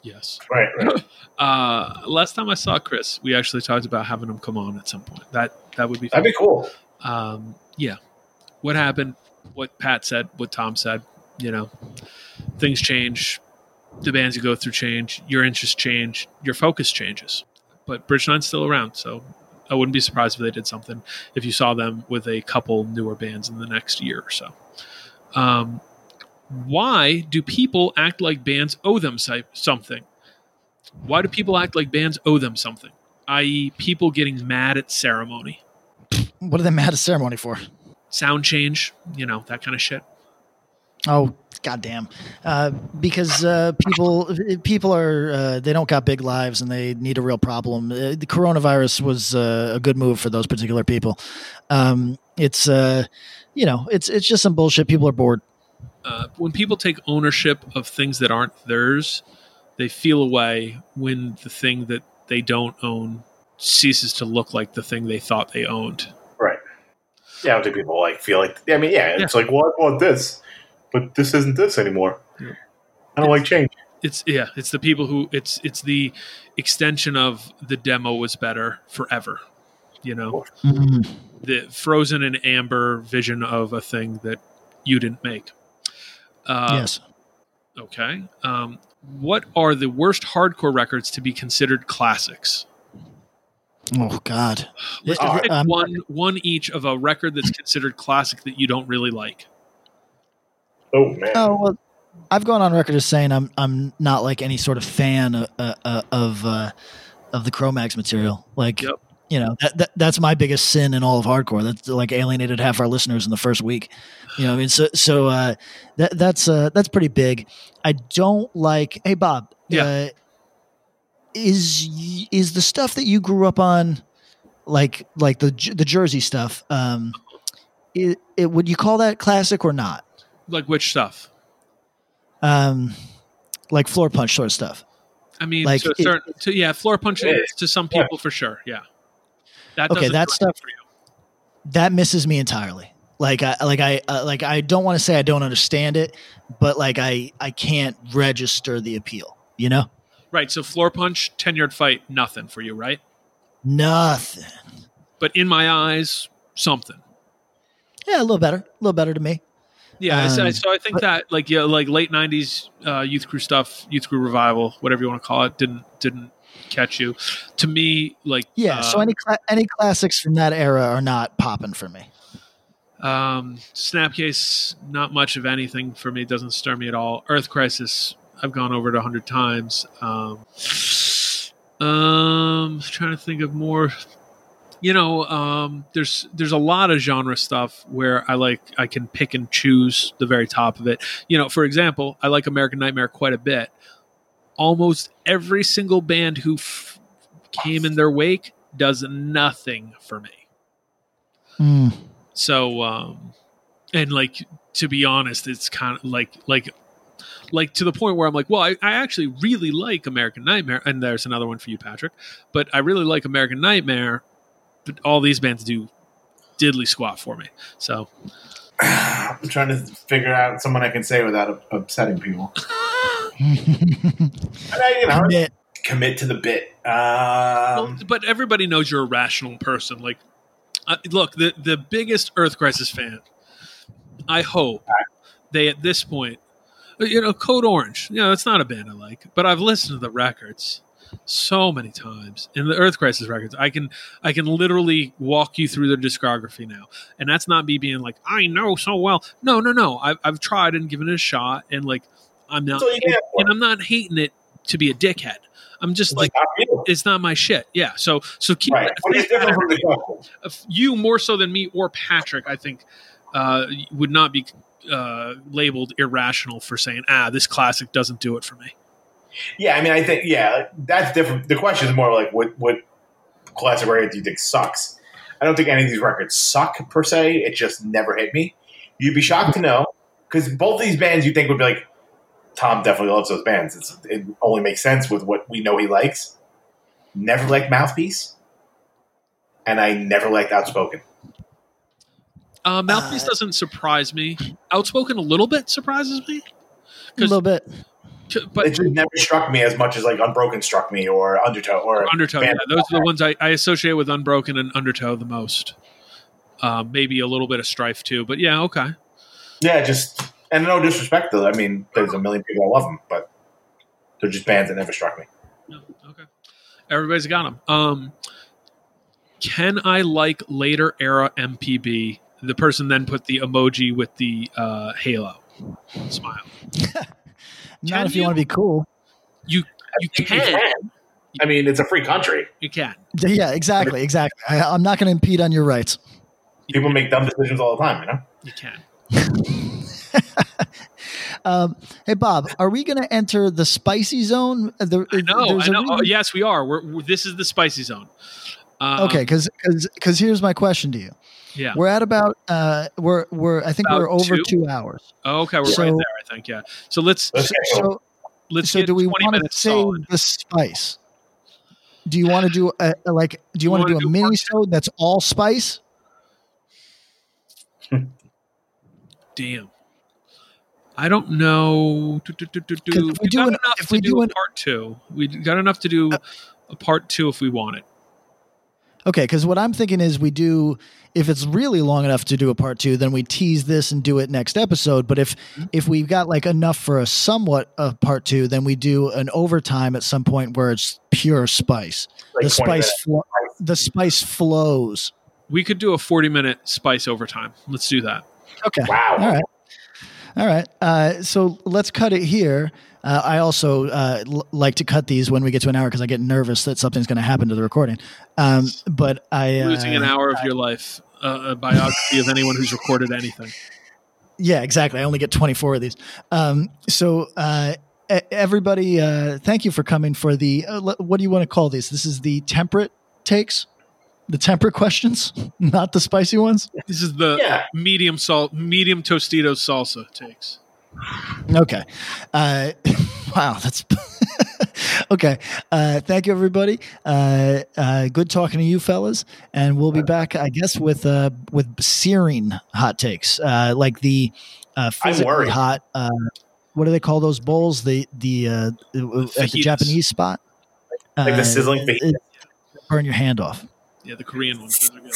Yes. Right. right. <laughs> Uh, last time I saw Chris, we actually talked about having him come on at some point. That that would be fun. That'd be cool. Um, yeah. What happened? What Pat said? What Tom said? You know, things change. The bands you go through change. Your interests change. Your focus changes. But Bridge Nine's still around, so I wouldn't be surprised if they did something. If you saw them with a couple newer bands in the next year or so. Um, why do people act like bands owe them something? Why do people act like bands owe them something? I.e., people getting mad at ceremony, what are they mad at ceremony for sound change, you know, that kind of shit. Oh, goddamn! Uh, because uh, people people are uh, they don't got big lives and they need a real problem. Uh, the coronavirus was uh, a good move for those particular people. Um, it's uh, you know it's it's just some bullshit. People are bored. Uh, when people take ownership of things that aren't theirs, they feel away when the thing that they don't own ceases to look like the thing they thought they owned. Right. Yeah. Do people like feel like? I mean, yeah. It's like, well, I want this, but this isn't this anymore. Yeah. I don't like change. It's yeah, it's the people who it's it's the extension of the demo was better forever. You know, the frozen and amber vision of a thing that you didn't make. Uh, yes. Okay. Um, what are the worst hardcore records to be considered classics? Oh God. Let's Uh, pick um, one one each of a record that's considered classic that you don't really like. Oh man. Oh well, I've gone on record as saying I'm I'm not like any sort of fan of uh, uh, of uh, of the Cro-Mags material. Like you know that, that that's my biggest sin in all of hardcore. That's like alienated half our listeners in the first week. You know, what I mean, so so uh, that that's uh, that's pretty big. I don't like. Hey, Bob. Yeah. Is is the stuff that you grew up on, like like the the Jersey stuff? Um, it, it would you call that classic or not? Like which stuff? um, like Floorpunch sort of stuff. I mean, Like, to a it- certain, to, yeah, Floorpunch Yeah. to some people for sure. Yeah, that Okay, that stuff- for you. That misses me entirely. Like I like I uh, like I don't want to say I don't understand it, but like I I can't register the appeal. You know, Right. So Floorpunch, ten yard fight, nothing for you, right? nothing. But in my eyes, something. Yeah, a little better, a little better to me. Yeah, so- Um, so I think that like yeah, like late '90s uh, youth crew stuff, youth crew revival, whatever you want to call it, didn't didn't catch you. To me, like Yeah. uh, so any cla- any classics from that era are not popping for me. um, Snapcase, not much of anything for me. Doesn't stir me at all. Earth Crisis, I've gone over it a hundred times. Um, um, trying to think of more. You know, um, there's there's a lot of genre stuff where I like I can pick and choose the very top of it. You know, for example, I like American Nightmare quite a bit. Almost every single band who f- came in their wake does nothing for me. Hmm. So, um, and like to be honest, it's kind of like like like to the point where I'm like, well, I, I actually really like American Nightmare, and there's another one for you, Patrick. But I really like American Nightmare, but all these bands do diddly squat for me. So I'm trying to figure out someone I can say without upsetting people. <laughs> And I, you know, Commit. commit to the bit. Well, Um, but everybody knows you're a rational person. Like, uh, look, the the biggest Earth Crisis fan. I hope they at this point, uh, you know, Code Orange. You know, it's not a band I like, but I've listened to the records. so many times in the Earth Crisis records. I can I can literally walk you through their discography now, and that's not me being like I know so well. No, no, no. I've I've tried and given it a shot, and like I'm not, That's all you can ask for. and I'm not hating it to be a dickhead. I'm just It's like not it's not my shit. Yeah. So so keep Right. But it's different from the question. if you more so than me or Patrick, I think, uh, would not be uh, labeled irrational for saying, ah, this classic doesn't do it for me. Yeah, I mean, I think yeah, that's different. The question is more like what what classic record do you think sucks? I don't think any of these records suck per se. It just never hit me. You'd be shocked to know because both these bands you think would be like Tom definitely loves those bands. It's, it only makes sense with what we know he likes. Never liked Mouthpiece, and I never liked Outspoken. Uh, Mouthpiece doesn't surprise me. Outspoken a little bit surprises me. A little bit. But it just never struck me as much as like Unbroken struck me or Undertow or Undertow, yeah, those are the ones I, I associate with Unbroken and Undertow the most. Uh, maybe a little bit of Strife too, but yeah, okay. Yeah, just and no disrespect though. I mean, there's a million people that love them, but they're just bands that never struck me. Okay. Everybody's got them. Um, can I like later era MPB? The person then put the emoji with the uh, halo smile. <laughs> Not if you, want to be cool. You you You can. can. I mean, it's a free country. You can. Yeah, exactly, exactly. I, I'm not going to impede on your rights. People make dumb decisions all the time, you know. You can. <laughs> Um, hey, Bob, are we going to enter the spicy zone? Uh, The, I know. there's I a know. reason- Oh, yes, we are. We're, we're- this is the spicy zone. Um, okay, because because here's my question to you. Yeah. We're at about uh we're we're I think About we're over two? two, hours. Oh, okay, we're So- right there. I think. Yeah. So let's Let's get So let's so get do we twenty want to minutes save solid. the spice? Do you want to do a, a- like do you want to wanna do a do part mini show that's all spice? Damn. I don't know. Do, do, do, do, 'Cause do. if we We do an- enough if we do, do a an- Uh, part two. We got enough to do a part two if we want it. Okay, because what I'm thinking is we do if it's really long enough to do a part two, then we tease this and do it next episode. But if Mm-hmm. if we've got like enough for a somewhat a part two, then we do an overtime at some point where it's pure spice. Like the spice minutes. flo- the spice flows. We could do a forty-minute spice overtime. Let's do that. Okay. Wow. All right. All right. Uh, so let's cut it here. Uh, I also uh, l- like to cut these when we get to an hour because I get nervous that something's going to happen to the recording. Um, but I uh, Losing an hour of your life. Uh, a biography of anyone who's recorded anything. Yeah, exactly. I only get 24 of these. Um, so, uh, everybody, uh, thank you for coming for the, uh, le- what do you want to call these? This is the temperate takes, the temperate questions, <laughs> not the spicy ones. This is the Yeah. medium salt, medium Tostitos salsa takes. Okay. Uh, <laughs> wow. That's <laughs> okay. Uh, thank you, everybody. Uh, uh, good talking to you fellas. And we'll be back, I guess, with, uh, with searing hot takes, uh, like the, uh, physically worried. hot, uh, what do they call those bowls? The, the, uh, at the Japanese spot. Like the Uh, sizzling fajita. it- burn your hand off. Yeah, the Korean ones. Are good.